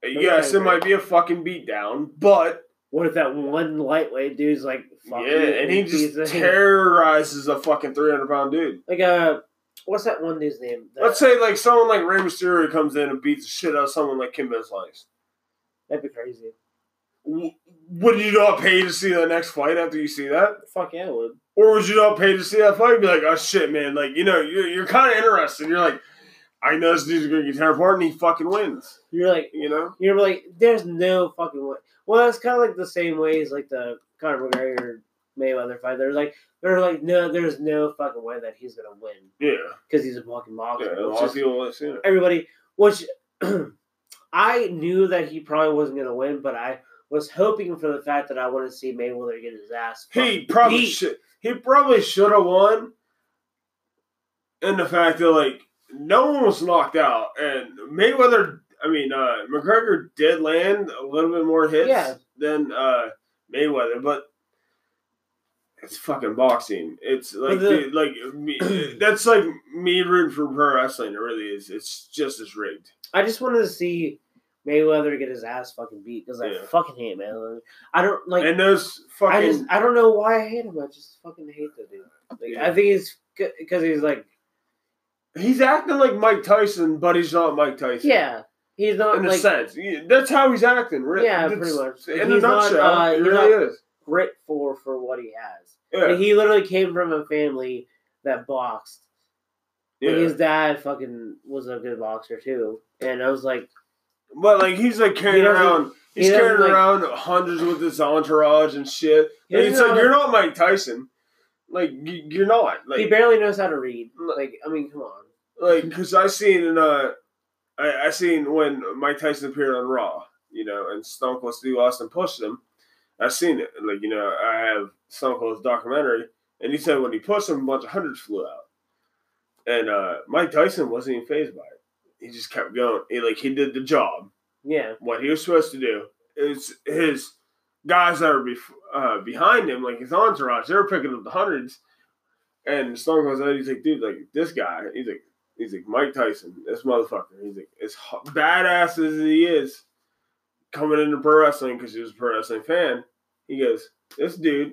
Yes, it might be a fucking beatdown, but What if that one lightweight dude's like, yeah, and he just him? terrorizes a fucking three hundred pound dude. like uh, what's that one dude's name? The- Let's say like someone like Rey Mysterio comes in and beats the shit out of someone like Kimbo Slice. that'd be crazy. W- Would you not pay to see the next fight after you see that? Fuck yeah, I would. Or would you not pay to see that fight be like, oh shit, man, like, you know, you're, you're kind of interested. You're like, I know this dude's to get tear apart and he fucking wins, You're like, you know? you're like, there's no fucking way. Well, it's kind of like the same way as like the Conor McGregor Mayweather fight. They're like, they're like, no, there's no fucking way that he's gonna win Yeah. because he's a fucking boxer. Yeah, a lot of just- people have seen it. everybody, which I knew that he probably wasn't gonna win, but I was hoping for the fact that I want to see Mayweather get his ass. He probably beat. should. He probably should have won. And the fact that like no one was knocked out, and Mayweather, I mean uh, McGregor did land a little bit more hits Yeah. than uh, Mayweather, but it's fucking boxing. It's like the- dude, like me, that's like me rooting for pro wrestling. It really is. It's just as rigged. I just wanted to see Mayweather get his ass fucking beat because I Yeah. fucking hate Mayweather. I don't like. and those fucking I just I don't know why I hate him. I just fucking hate the dude. Like, Yeah. I think he's because he's like he's acting like Mike Tyson, but he's not Mike Tyson. yeah he's not in a sense. That's how he's acting. Really. Yeah, That's- pretty much. In He's a not, nutshell, uh, it he's really not- is. grateful for what he has. Yeah, Like, he literally came from a family that boxed. yeah. Like, his dad fucking was a good boxer too, and I was like, but like he's like carrying He around. he He's doesn't, carrying like- around hundreds with his entourage and shit. He And it's like you're not Mike Tyson. Like you're not. he barely knows how to read. Like, I mean, come on. like because I seen in uh I, I seen when Mike Tyson appeared on Raw, you know, and Stone Cold Steve Austin pushed him. I seen it. Like you know, I have Stone Cold's documentary, And he said when he pushed him, a bunch of hundreds flew out. And uh, Mike Tyson wasn't even phased by it. He just kept going. He like he did the job, Yeah. what he was supposed to do. It's his guys that were bef- uh, behind him, like his entourage, they were picking up the hundreds. And Stone goes out. He's like, dude, like this guy. He's like, he's like Mike Tyson, this motherfucker. He's like, as badass as he is, coming into pro wrestling because he was a pro wrestling fan. He goes, this dude,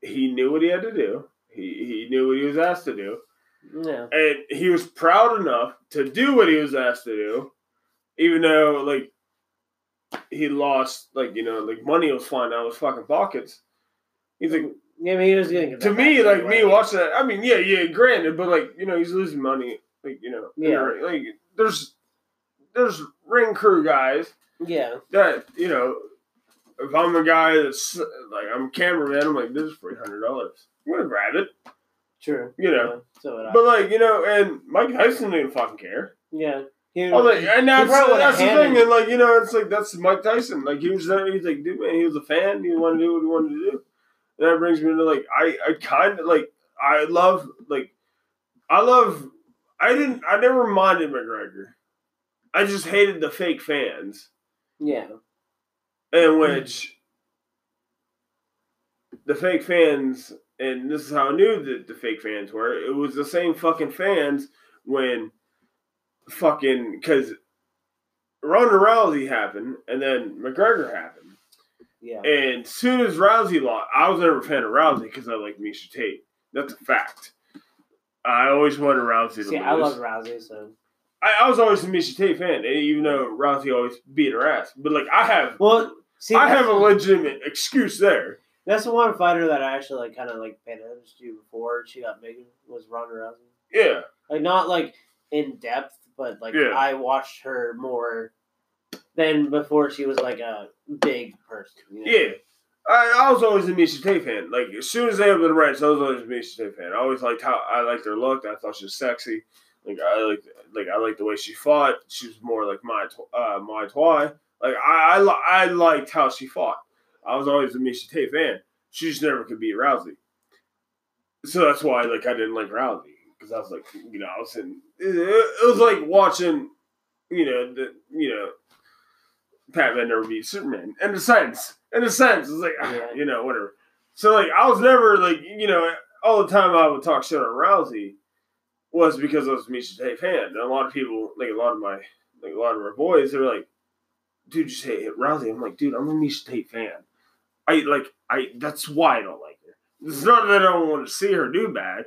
he knew what he had to do. He he knew what he was asked to do, Yeah. and he was proud enough to do what he was asked to do, even though like he lost, like you know, like money was flying out of his fucking pockets. He's like, Yeah, I mean, he was getting to me, like me watching that. I mean, yeah, yeah, granted, but like you know, he's losing money. Like you know, Yeah. like there's there's ring crew guys Yeah. that you know. If I'm a guy that's like I'm a cameraman, I'm like, this is three hundred dollars. I'm gonna grab it, True. you know. Yeah, so. But like you know, and Mike Tyson didn't fucking care. yeah. He, Oh, like, and that's, that's the thing, and like you know, it's like that's Mike Tyson. Like he was there, he's like, dude, man, he was a fan. He wanted to do what he wanted to do. And that brings me to like, I, I kind of like, I love like, I love. I didn't. I never minded McGregor. I just hated the fake fans, Yeah. in which the fake fans, and this is how I knew that the fake fans were. It was the same fucking fans when fucking because Ronda Rousey happened, and then McGregor happened. Yeah. And soon as Rousey lost, I was never a fan of Rousey because I like Miesha Tate. That's a fact. I always wanted Rousey to See, lose. I love Rousey, so. I, I was always a Miesha Tate fan, even though Rousey always beat her ass. But like, I have, Well, see, I have a legitimate excuse there. That's the one fighter that I actually like, kind of like paid attention to before she got big was Ronda Rousey. Yeah, Like not like in depth, but like Yeah. I watched her more than before she was like a big person. You know? yeah. I, I was always a Miesha Tate fan. Like as soon as they opened the ranks, I was always a Miesha Tate fan. I always liked how I liked her look. I thought she was sexy. Like I like like I liked the way she fought. She was more like my uh my Twi. Like I I, li- I liked how she fought. I was always a Miesha Tate fan. She just never could beat Rousey. So that's why like I didn't like Rousey because I was like you know I was in it, was like watching you know the you know Batman never beat Superman in a sense in a sense it's like ah, Yeah. you know whatever. So like I was never like you know all the time I would talk shit on Rousey was because I was a Miesha Tate fan. And a lot of people, like a lot of my, like a lot of our boys, they're like, "Dude, you say Rousey?" I'm like, "Dude, I'm a Miesha Tate fan. I like, I that's why I don't like her. It's not that I don't want to see her do bad,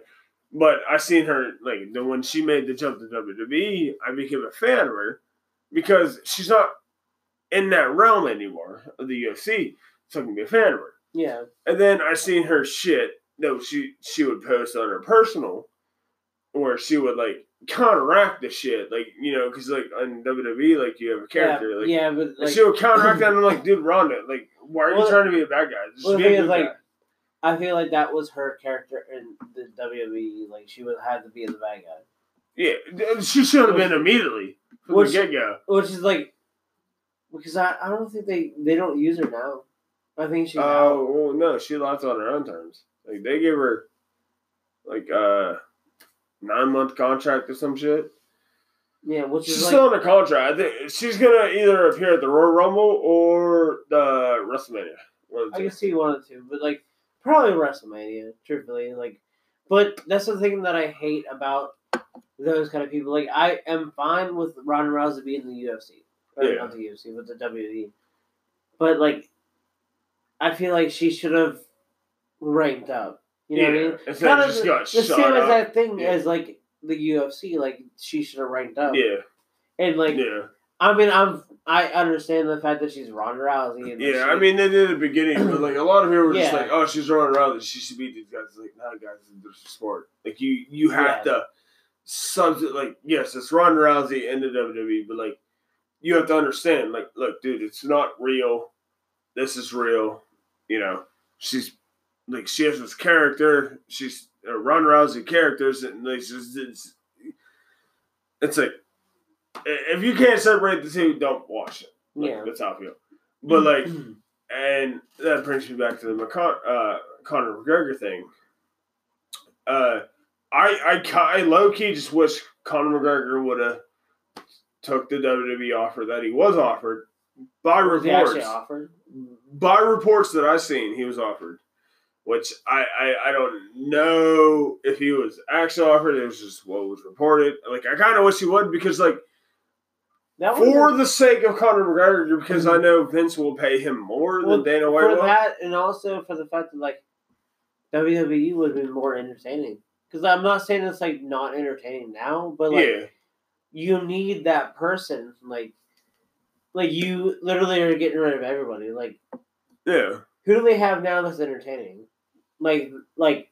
but I seen her like the when she made the jump to WWE, I became a fan of her because she's not in that realm anymore of the UFC. So I can be a fan of her. Yeah. And then I seen her shit that she she would post on her personal, where she would like counteract the shit, like you know, because like on WWE, like you have a character, yeah, like yeah, but like, she would counteract that, and I'm like, dude, Ronda, like, why are you trying to be a bad guy? Just well, the thing is, like, guy. I feel like that was her character in the WWE. Like she would have had to be in the bad guy, yeah, she should have been immediately from Which- the get go. which is like because I, I don't think they they don't use her now. I think oh, out. Oh well, no, she left on her own terms. Like they gave her like uh, a nine month contract or some shit. Yeah, which She's is like still under contract. I think she's gonna either appear at the Royal Rumble or the WrestleMania. I can see one or two, but like probably WrestleMania, truthfully. Like, but that's the thing that I hate about those kind of people. Like, I am fine with Ronda Rousey being in the UFC, or Yeah. not the UFC, but the WWE. But like, I feel like she should have ranked up. You know what I mean? Instead of Kinda just the, the same as that thing Yeah. as like the UFC. Like, she should have ranked up. Yeah, And like, yeah, I mean, I'm I understand the fact that she's Ronda Rousey. And yeah. I mean, they did the beginning, but like a lot of people were just like, "Oh, she's Ronda Rousey. She should beat these guys." It's like, nah, guys, this is sport. Like you, you have Yeah. to subs like yes, it's Ronda Rousey in the WWE, but like you have to understand, like, look, dude, it's not real. This is real. You know, she's like she has this character. She's a Ronda Rousey characters, and like, it's, it's it's like if you can't separate the two, don't watch it. Like, Yeah. that's how I feel. But like, and that brings me back to the McCon- uh, Conor McGregor thing. uh, I I I low key just wish Conor McGregor would have took the WWE offer that he was offered by Was he reports. offered? By reports that I've seen, he was offered. Which I, I I don't know if he was actually offered. It was just what was reported. Like I kind of wish he would because like That for the sake of Conor McGregor, because I know Vince will pay him more Well, than Dana White for will. that, and also for the fact that like WWE would have been more entertaining. Because I'm not saying it's like not entertaining now, but like yeah, you need that person. Like, like you literally are getting rid of everybody. Like, yeah, who do they have now that's entertaining? Like, like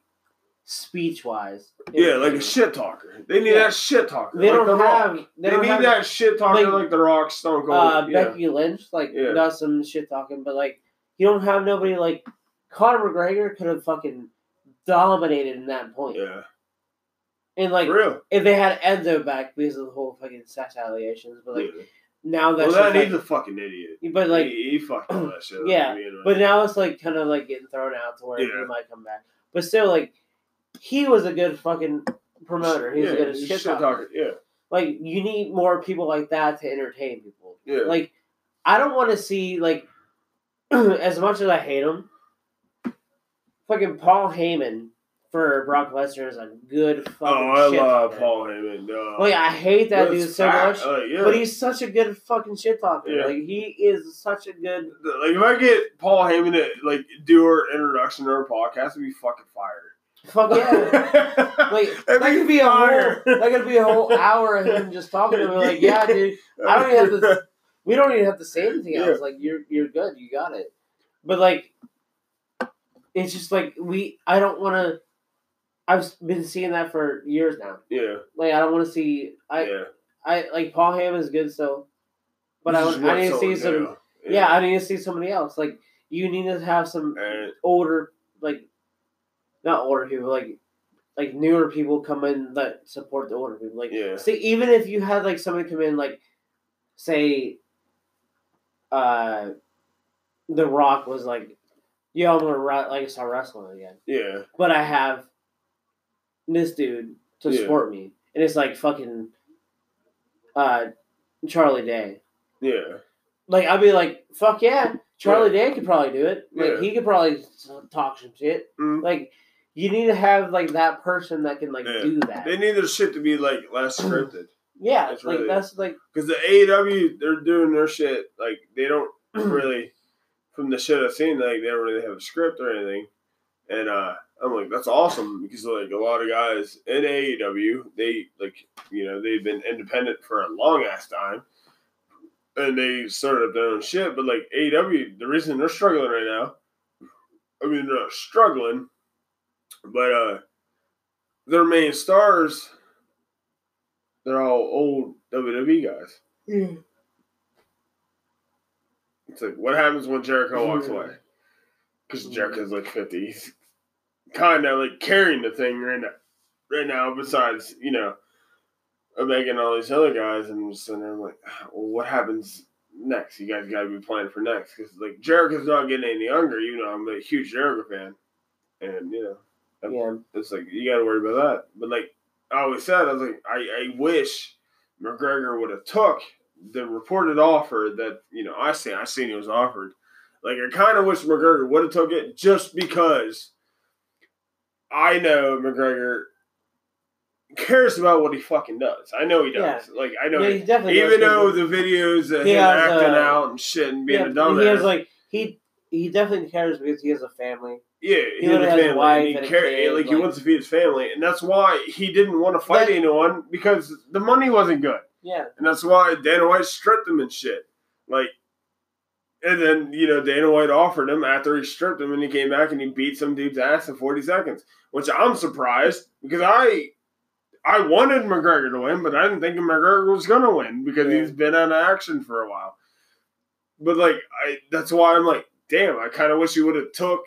speech wise. yeah, like a shit talker. They need Yeah. that shit talker. They like don't The have. Rock. They, They, don't need have, that shit talker like, like, The Rock, Stone Cold. uh, yeah. Becky Lynch, like Yeah. does some shit talking, but like you don't have nobody like Conor McGregor could have fucking dominated in that point. yeah, And like if they had Enzo back because of the whole fucking sex allegations, but like yeah. now Well, that's that just, like, he's a fucking idiot. but like he, he fucked all that shit. Yeah, but now it's like kind of like getting thrown out to where he might come back. But still, like he was a good fucking promoter. He was yeah, a good he's shit talker. Yeah, Like you need more people like that to entertain people. yeah. Like I don't want to see like as much as I hate him, fucking Paul Heyman for Brock Lesnar is a good fucking. oh, I shit love talker. Paul Heyman. Uh, Like I hate that that's dude so fact. much, yeah. but he's such a good fucking shit talker. Yeah. Like he is such a good. like if I get Paul Heyman to like do her introduction to her podcast, it'd be fucking fire. Fuck yeah. Like that could be a whole that could be a whole hour of him just talking to me like, yeah, dude, I don't even have to we don't even have to say anything else. Like you're you're good, you got it. But like it's just like we I don't wanna I've been seeing that for years now. Yeah, Like I don't wanna see I yeah. I like Paul Ham is good so But I, I need to see some new. yeah, I need to see somebody else. Like you need to have some And- older like not older people, like like newer people come in that support the older people. Like Yeah. see even if you had like somebody come in like say uh The Rock was like, Yo, I'm gonna re- like start wrestling again. yeah, But I have this dude to Yeah. support me. And it's like fucking uh Charlie Day. yeah, Like I'd be like, fuck yeah, Charlie Day could probably do it. Like Yeah. he could probably talk some shit. Mhm. Like you need to have like that person that can like Yeah. do that. They need their shit to be like less scripted. yeah, It's like really- that's like Because the AEW, they're doing their shit like they don't really, from the shit I've seen, like they don't really have a script or anything. And uh, I'm like, that's awesome because like a lot of guys in AEW, they like you know they've been independent for a long ass time, and they started up their own shit. But like AEW, the reason they're struggling right now, I mean they're struggling, but uh, their main stars, they're all old WWE guys. Yeah. It's like, what happens when Jericho hmm. walks away? Because hmm. Jericho's like 50. He's kind of like carrying the thing right now. Right now, besides, you know, Omega and all these other guys. And I'm just sitting there, I'm like, ah, well, what happens next? You guys got to be planning for next. Because, like, Jericho's not getting any younger, even though I'm a huge Jericho fan. And, you know, yeah. it's like, you got to worry about that. But, like, I always said, I was like, I, I wish McGregor would have took the reported offer that you know I seen I seen he was offered. Like I kind of wish McGregor would have took it just because I know McGregor cares about what he fucking does. I know he does. Like I know, Yeah, he- he definitely even though the videos that He him has, acting uh, out and shit and being yeah, a dumbass. he has like he he definitely cares because he has a family. yeah, he he has a has a family. wife and he care- kid, like, he wants to feed his family, and that's why he didn't want to fight That- anyone because the money wasn't good. Yeah, And that's why Dana White stripped him and shit. Like, and then, you know, Dana White offered him after he stripped him and he came back and he beat some dude's ass in 40 seconds, which I'm surprised because I I wanted McGregor to win, but I didn't think McGregor was going to win because Yeah. he's been out of action for a while. But, like, I that's why I'm like, damn, I kind of wish he would have took,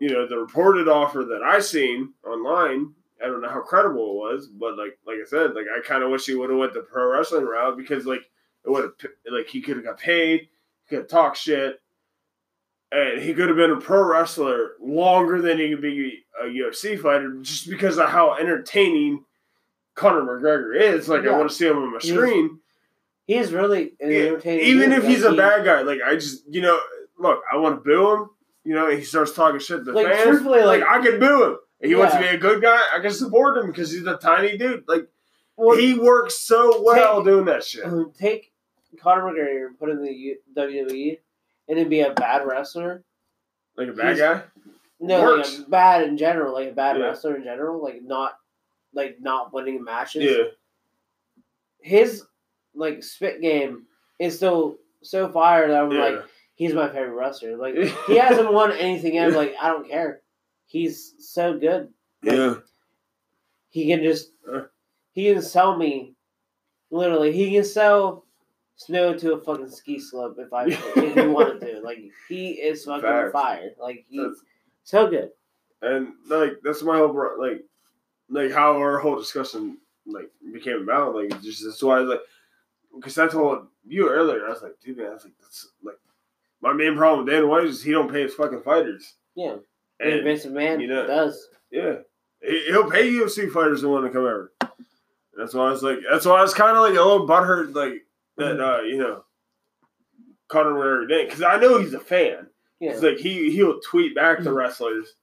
you know, the reported offer that I seen online I don't know how credible it was, but like like I said, like I kind of wish he would have went the pro wrestling route because like it would have like he could have got paid, he could have talked shit, and he could have been a pro wrestler longer than he could be a UFC fighter, just because of how entertaining Conor McGregor is. Like I want to see him on my He's screen. He is really entertaining. even if he's Like, a bad guy, like I just you know, look, I want to boo him. You know, he starts talking shit to the Like, fans. truthfully, like, like- I can boo him. If he wants to be a good guy, I can support him because he's a tiny dude. Like Well, he works so well Take- doing that shit. um, take Conor McGregor and put him in the WWE, and then be a bad wrestler. Like a bad he's- guy. No, like a bad in general, like a bad Yeah. wrestler in general, like not, like not winning matches. Yeah. His like spit game is still so fire that I'm Yeah. like, he's my favorite wrestler. Like he hasn't won anything yet. Like I don't care. He's so good. yeah. He can just he can sell me. Literally, he can sell snow to a fucking ski slope if I if he wanted to. Like he is fucking Facts. fire. Like he's That's- so good. and like that's my whole like like how our whole discussion like became about like just that's why I was like because I told you earlier I was like dude man I was like that's like my main problem with Dana White is he don't pay his fucking fighters. Yeah, and and Vince McMahon you know- does. yeah. He- he'll pay UFC fighters to want to come over. That's why I was like that's why I was kind of like a little butthurt like that uh you know Conor McGregor didn't because I know he's a fan. Yeah, It's like he he'll tweet back to wrestlers,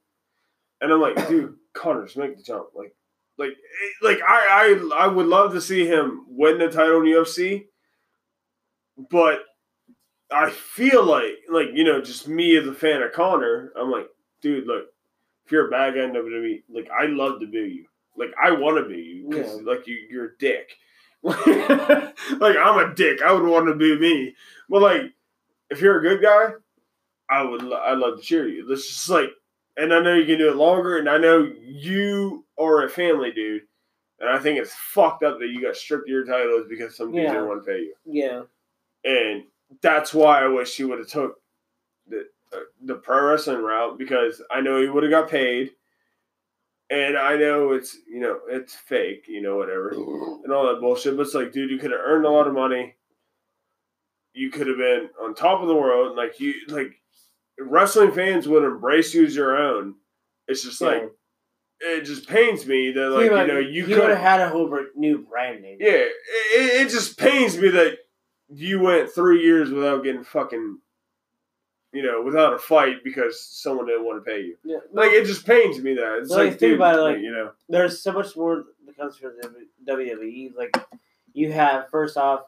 and I'm like, dude, Conor, just make the jump. Like, like, eh, like I I I would love to see him win the title in UFC, but I feel like like you know just me as a fan of Conor, I'm like, dude, look, if you're a bad guy in WWE, like I love to boo you. Like I want to boo you because Yeah. like you you're a dick. like I'm a dick. I would want to boo me, but like if you're a good guy, I would I'd love to cheer you. It's just like, and I know you can do it longer, and I know you are a family dude, and I think it's fucked up that you got stripped of your titles because some dude Yeah. didn't want to pay you, yeah, and that's why I wish he would have took the uh, the pro wrestling route because I know he would have got paid, and I know it's you know it's fake, you know whatever, and all that bullshit. But it's like, dude, you could have earned a lot of money. You could have been on top of the world, like you like wrestling fans would embrace you as your own. It's just like it just pains me that like you know you could have had a whole new brand name. yeah it, it just pains me that you went three years without getting fucking you know without a fight because someone didn't want to pay you Yeah. like it just pains me that it's Like, like, think dude, about it, like- you know There's so much more that comes from the WWE. Like you have first off,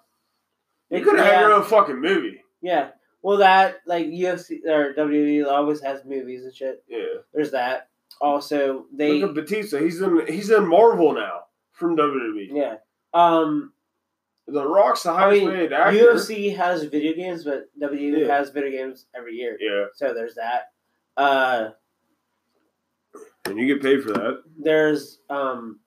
you could have had your own fucking movie yeah. Well, that like UFC or WWE always has movies and shit. yeah There's that. Also, they look at Batista he's in he's in Marvel now from WWE yeah. Um, the Rock's the I highest mean, paid actor UFC has video games, but WWE Yeah. has video games every year. yeah So there's that. Uh, and you get paid for that there's um.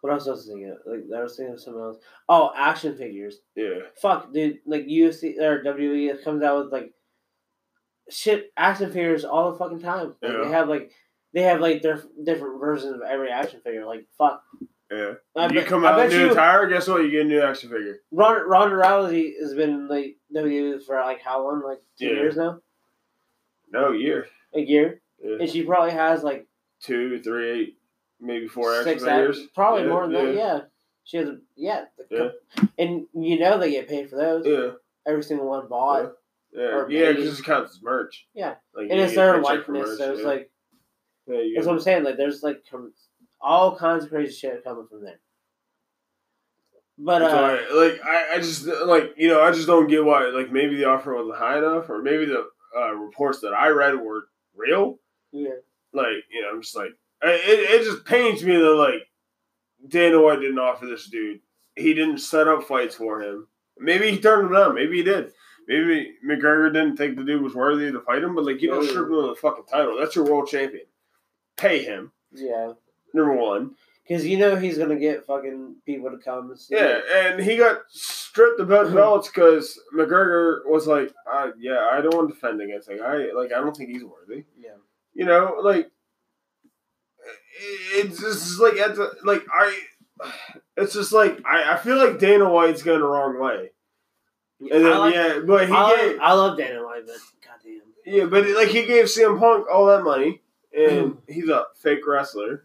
What else was I thinking? of? Like I was thinking of something else. Oh, action figures. yeah Fuck, dude. Like UFC or WWE comes out with like shit action figures all the fucking time. Like, Yeah. They have like they have like their different versions of every action figure. Like fuck. Yeah I you bet- come out bet new you- attire guess what you get a new action figure Ronda, Ronda Rousey has been like no use for like how long? Like two Yeah. years now. no year A year, yeah. and she probably has like two, three, eight, maybe four action six figures. act- probably Yeah, more than that. yeah. She has. A, yeah, the Yeah. co- and you know they get paid for those. Yeah, Every single one bought, yeah, yeah. it counts as merch. Yeah. like, and it's their a likeness. merch, So it's like yeah, you that's what I'm saying. Like there's like com- all kinds of crazy shit coming from there. But uh, like I, I just like you know I just don't get why like maybe the offer wasn't high enough or maybe the uh, reports that I read were real. yeah, Like you know I'm just like I- it, it just pains me that like Dana White didn't offer this dude. He didn't set up fights for him. Maybe he turned him down. Maybe he did. Maybe McGregor didn't think the dude was worthy to fight him. But like you don't Yeah. strip him of the fucking title. That's your world champion. Pay him yeah, number one. because you know he's gonna get fucking people to come and see. Yeah, and he got stripped of both belts because McGregor was like, uh, "Yeah, I don't want to defend against him. I like, I don't think he's worthy." yeah, You know, like it's just like at the like I. It's just like I, I feel like Dana White's going the wrong way. And then like- yeah, but he I, gave I love Dana White, but goddamn. yeah, but like he gave CM Punk all that money, and he's a fake wrestler,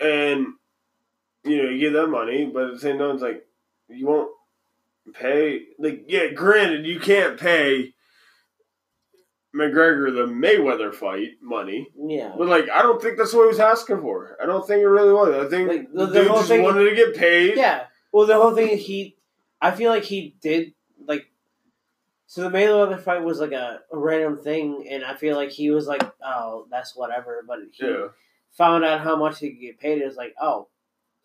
and you know you give that money, but at the same time it's like you won't pay. Like yeah, granted you can't pay McGregor the Mayweather fight money. Yeah. But like, I don't think that's what he was asking for. I don't think it really was. I think Like, the, the- dude whole just thing- wanted to get paid. Yeah. Well, the whole thing he, I feel like he did like. So the Mayweather fight was like a, a random thing, and I feel like he was like, "Oh, that's whatever." But he Yeah. Found out how much he could get paid. It was like, "Oh,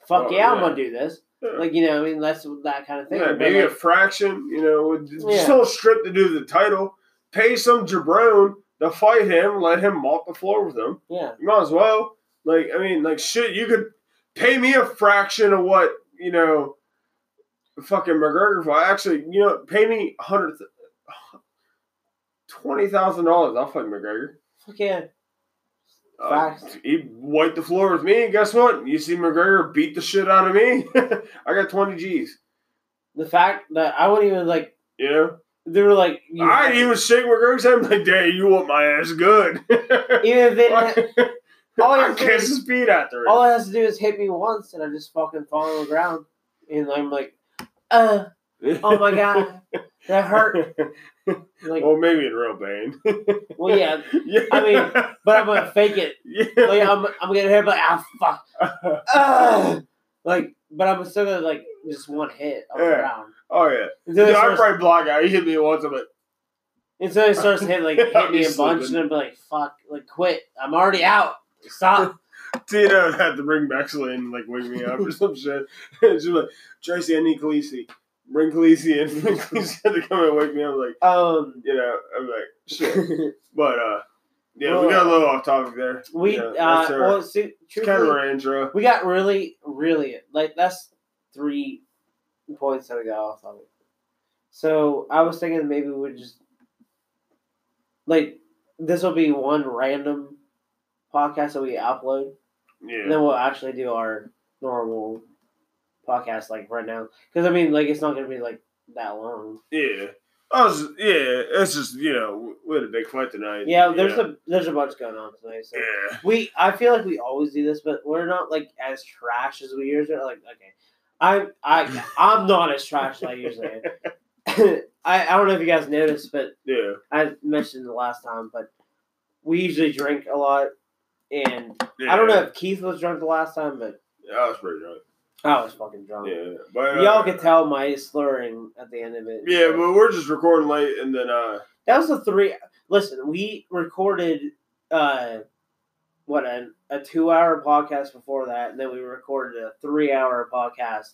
fuck Oh, yeah, I'm gonna do this." Yeah. Like you know, I mean, that's that kind of thing. Yeah, maybe a fraction. You know, just Yeah. don't strip to do the title. Pay some jabron to fight him. Let him mop the floor with him. yeah, You might as well. Like, I mean, like shit. You could pay me a fraction of what you know. Fucking McGregor fight. Actually, you know, pay me hundred, twenty thousand dollars. I'll fight McGregor. fuck yeah. Uh, he wiped the floor with me. Guess what? You see McGregor beat the shit out of me. I got twenty G's. The fact that I wouldn't even like, You know, they were like, I didn't even shake McGregor's hand. I'm like, "Dang, you want my ass good?" even if they didn't all I kiss do- his feet after it. all it has to do is hit me once, and I just fucking fall on the ground, and I'm like, uh, oh my god, that hurt. Like, well, maybe in real pain. well, yeah, yeah. I mean, but I'm gonna fake it. yeah. Like, I'm, I'm gonna hit, but ah, fuck, like, but I'm still gonna like just one hit on the Yeah. ground oh yeah. until Dude, I probably block out. He hit me once. I'm like, until it starts hitting like hit me a bunch, and then be like, fuck, like quit. I'm already out. Stop. Tina had to bring Bexley and like wake me up or some shit. She's like, Tracy, I need Khaleesi. Bring Khaleesi in. Khaleesi had to come and wake me up. I'm like, um, you know, I'm like, shit. But uh, yeah, Well, we got a little off topic there. we yeah, uh, our- well, see, kind of our intro. we got really, really like that's three points that we got off of it. So I was thinking maybe we would just like this will be one random podcast that we upload, Yeah, and then we'll actually do our normal podcast like right now. Because I mean, like it's not gonna be like that long. yeah. I was, yeah, it's just you know we had a big fight tonight. Yeah, there's a there's a bunch going on tonight. So yeah. we I feel like we always do this, but we're not like as trash as we usually are. Like okay, I'm I I'm not as trash as I usually am. I I don't know if you guys noticed, but Yeah, I mentioned the last time, but we usually drink a lot, and yeah. I don't know if Keith was drunk the last time, but Yeah, I was pretty drunk. I was fucking drunk. Yeah, but uh, Y'all could tell my slurring at the end of it. Yeah, but we're just recording late, and then uh, that was the three. Listen, we recorded uh, what a, a two hour podcast before that, and then we recorded a three hour podcast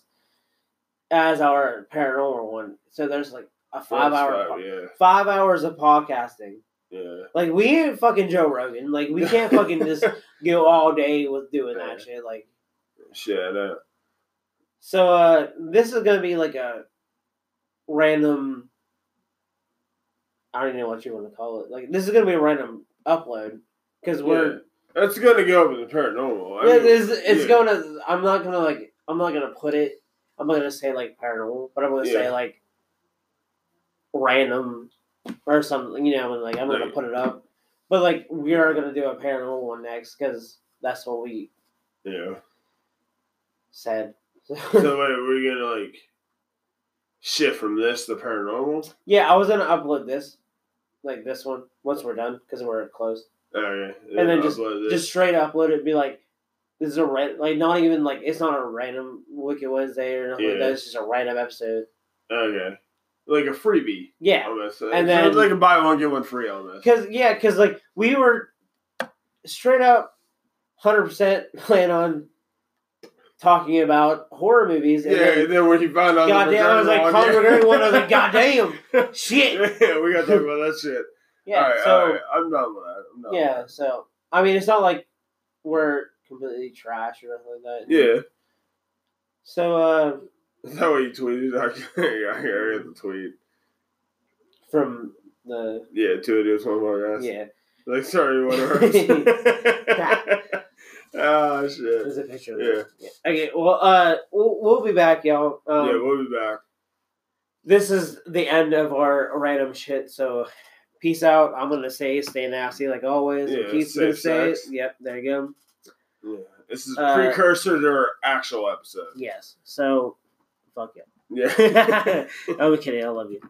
as our paranormal one. So there's like a five hour five, yeah, five hours of podcasting. yeah. Like we ain't fucking Joe Rogan. Like we can't fucking just go all day with doing that shit. Like Shit, I know. So, uh, this is gonna be like a random. I don't even know what you want to call it. Like this is gonna be a random upload because we're Yeah. It's gonna go in the paranormal. I Yeah, mean, it's, it's yeah. gonna. I'm not gonna like. I'm not gonna put it. I'm not gonna say like paranormal, but I'm gonna say like random or something. You know, and like I'm gonna Right. put it up. But like we are gonna do a paranormal one next because that's what we Yeah. said. So wait, we're gonna like shift from this to paranormal. yeah, I was gonna upload this, like this one, once we're done because we're close. Oh yeah. And then just- this. Just straight upload it, be like. This is a ran- like not even like it's not a random Wicked Wednesday or nothing like Yeah. that. It's just a random episode. okay, like a freebie. Yeah, Almost. And then- like a buy one get one free almost. Cause yeah, cause like we were straight up, hundred percent plan on talking about horror movies. And Yeah, then, and then when he found out, the goddamn, I was like, McGregor Conor one, one. I was like, goddamn, shit. yeah, we gotta talk about that shit. Yeah. all right, so all right. I'm done with that. I'm done yeah, so I mean, it's not like we're completely trash or anything like that. Yeah. So uh, Is that what you tweeted? I heard the tweet. from the Yeah, two idiots, one podcast. yeah, Like, sorry, whatever. Ah, shit. there's a picture. Of Yeah. yeah. Okay. Well, uh, we'll, we'll be back, y'all. Um, yeah, we'll be back. this is the end of our random shit. So, peace out. I'm gonna say stay nasty like always. Yeah, Keith's gonna say, sex. yep, there you go. Yeah. This is Uh, precursor to our actual episode. Yes. So, fuck Yeah. it. I'm kidding. I love you.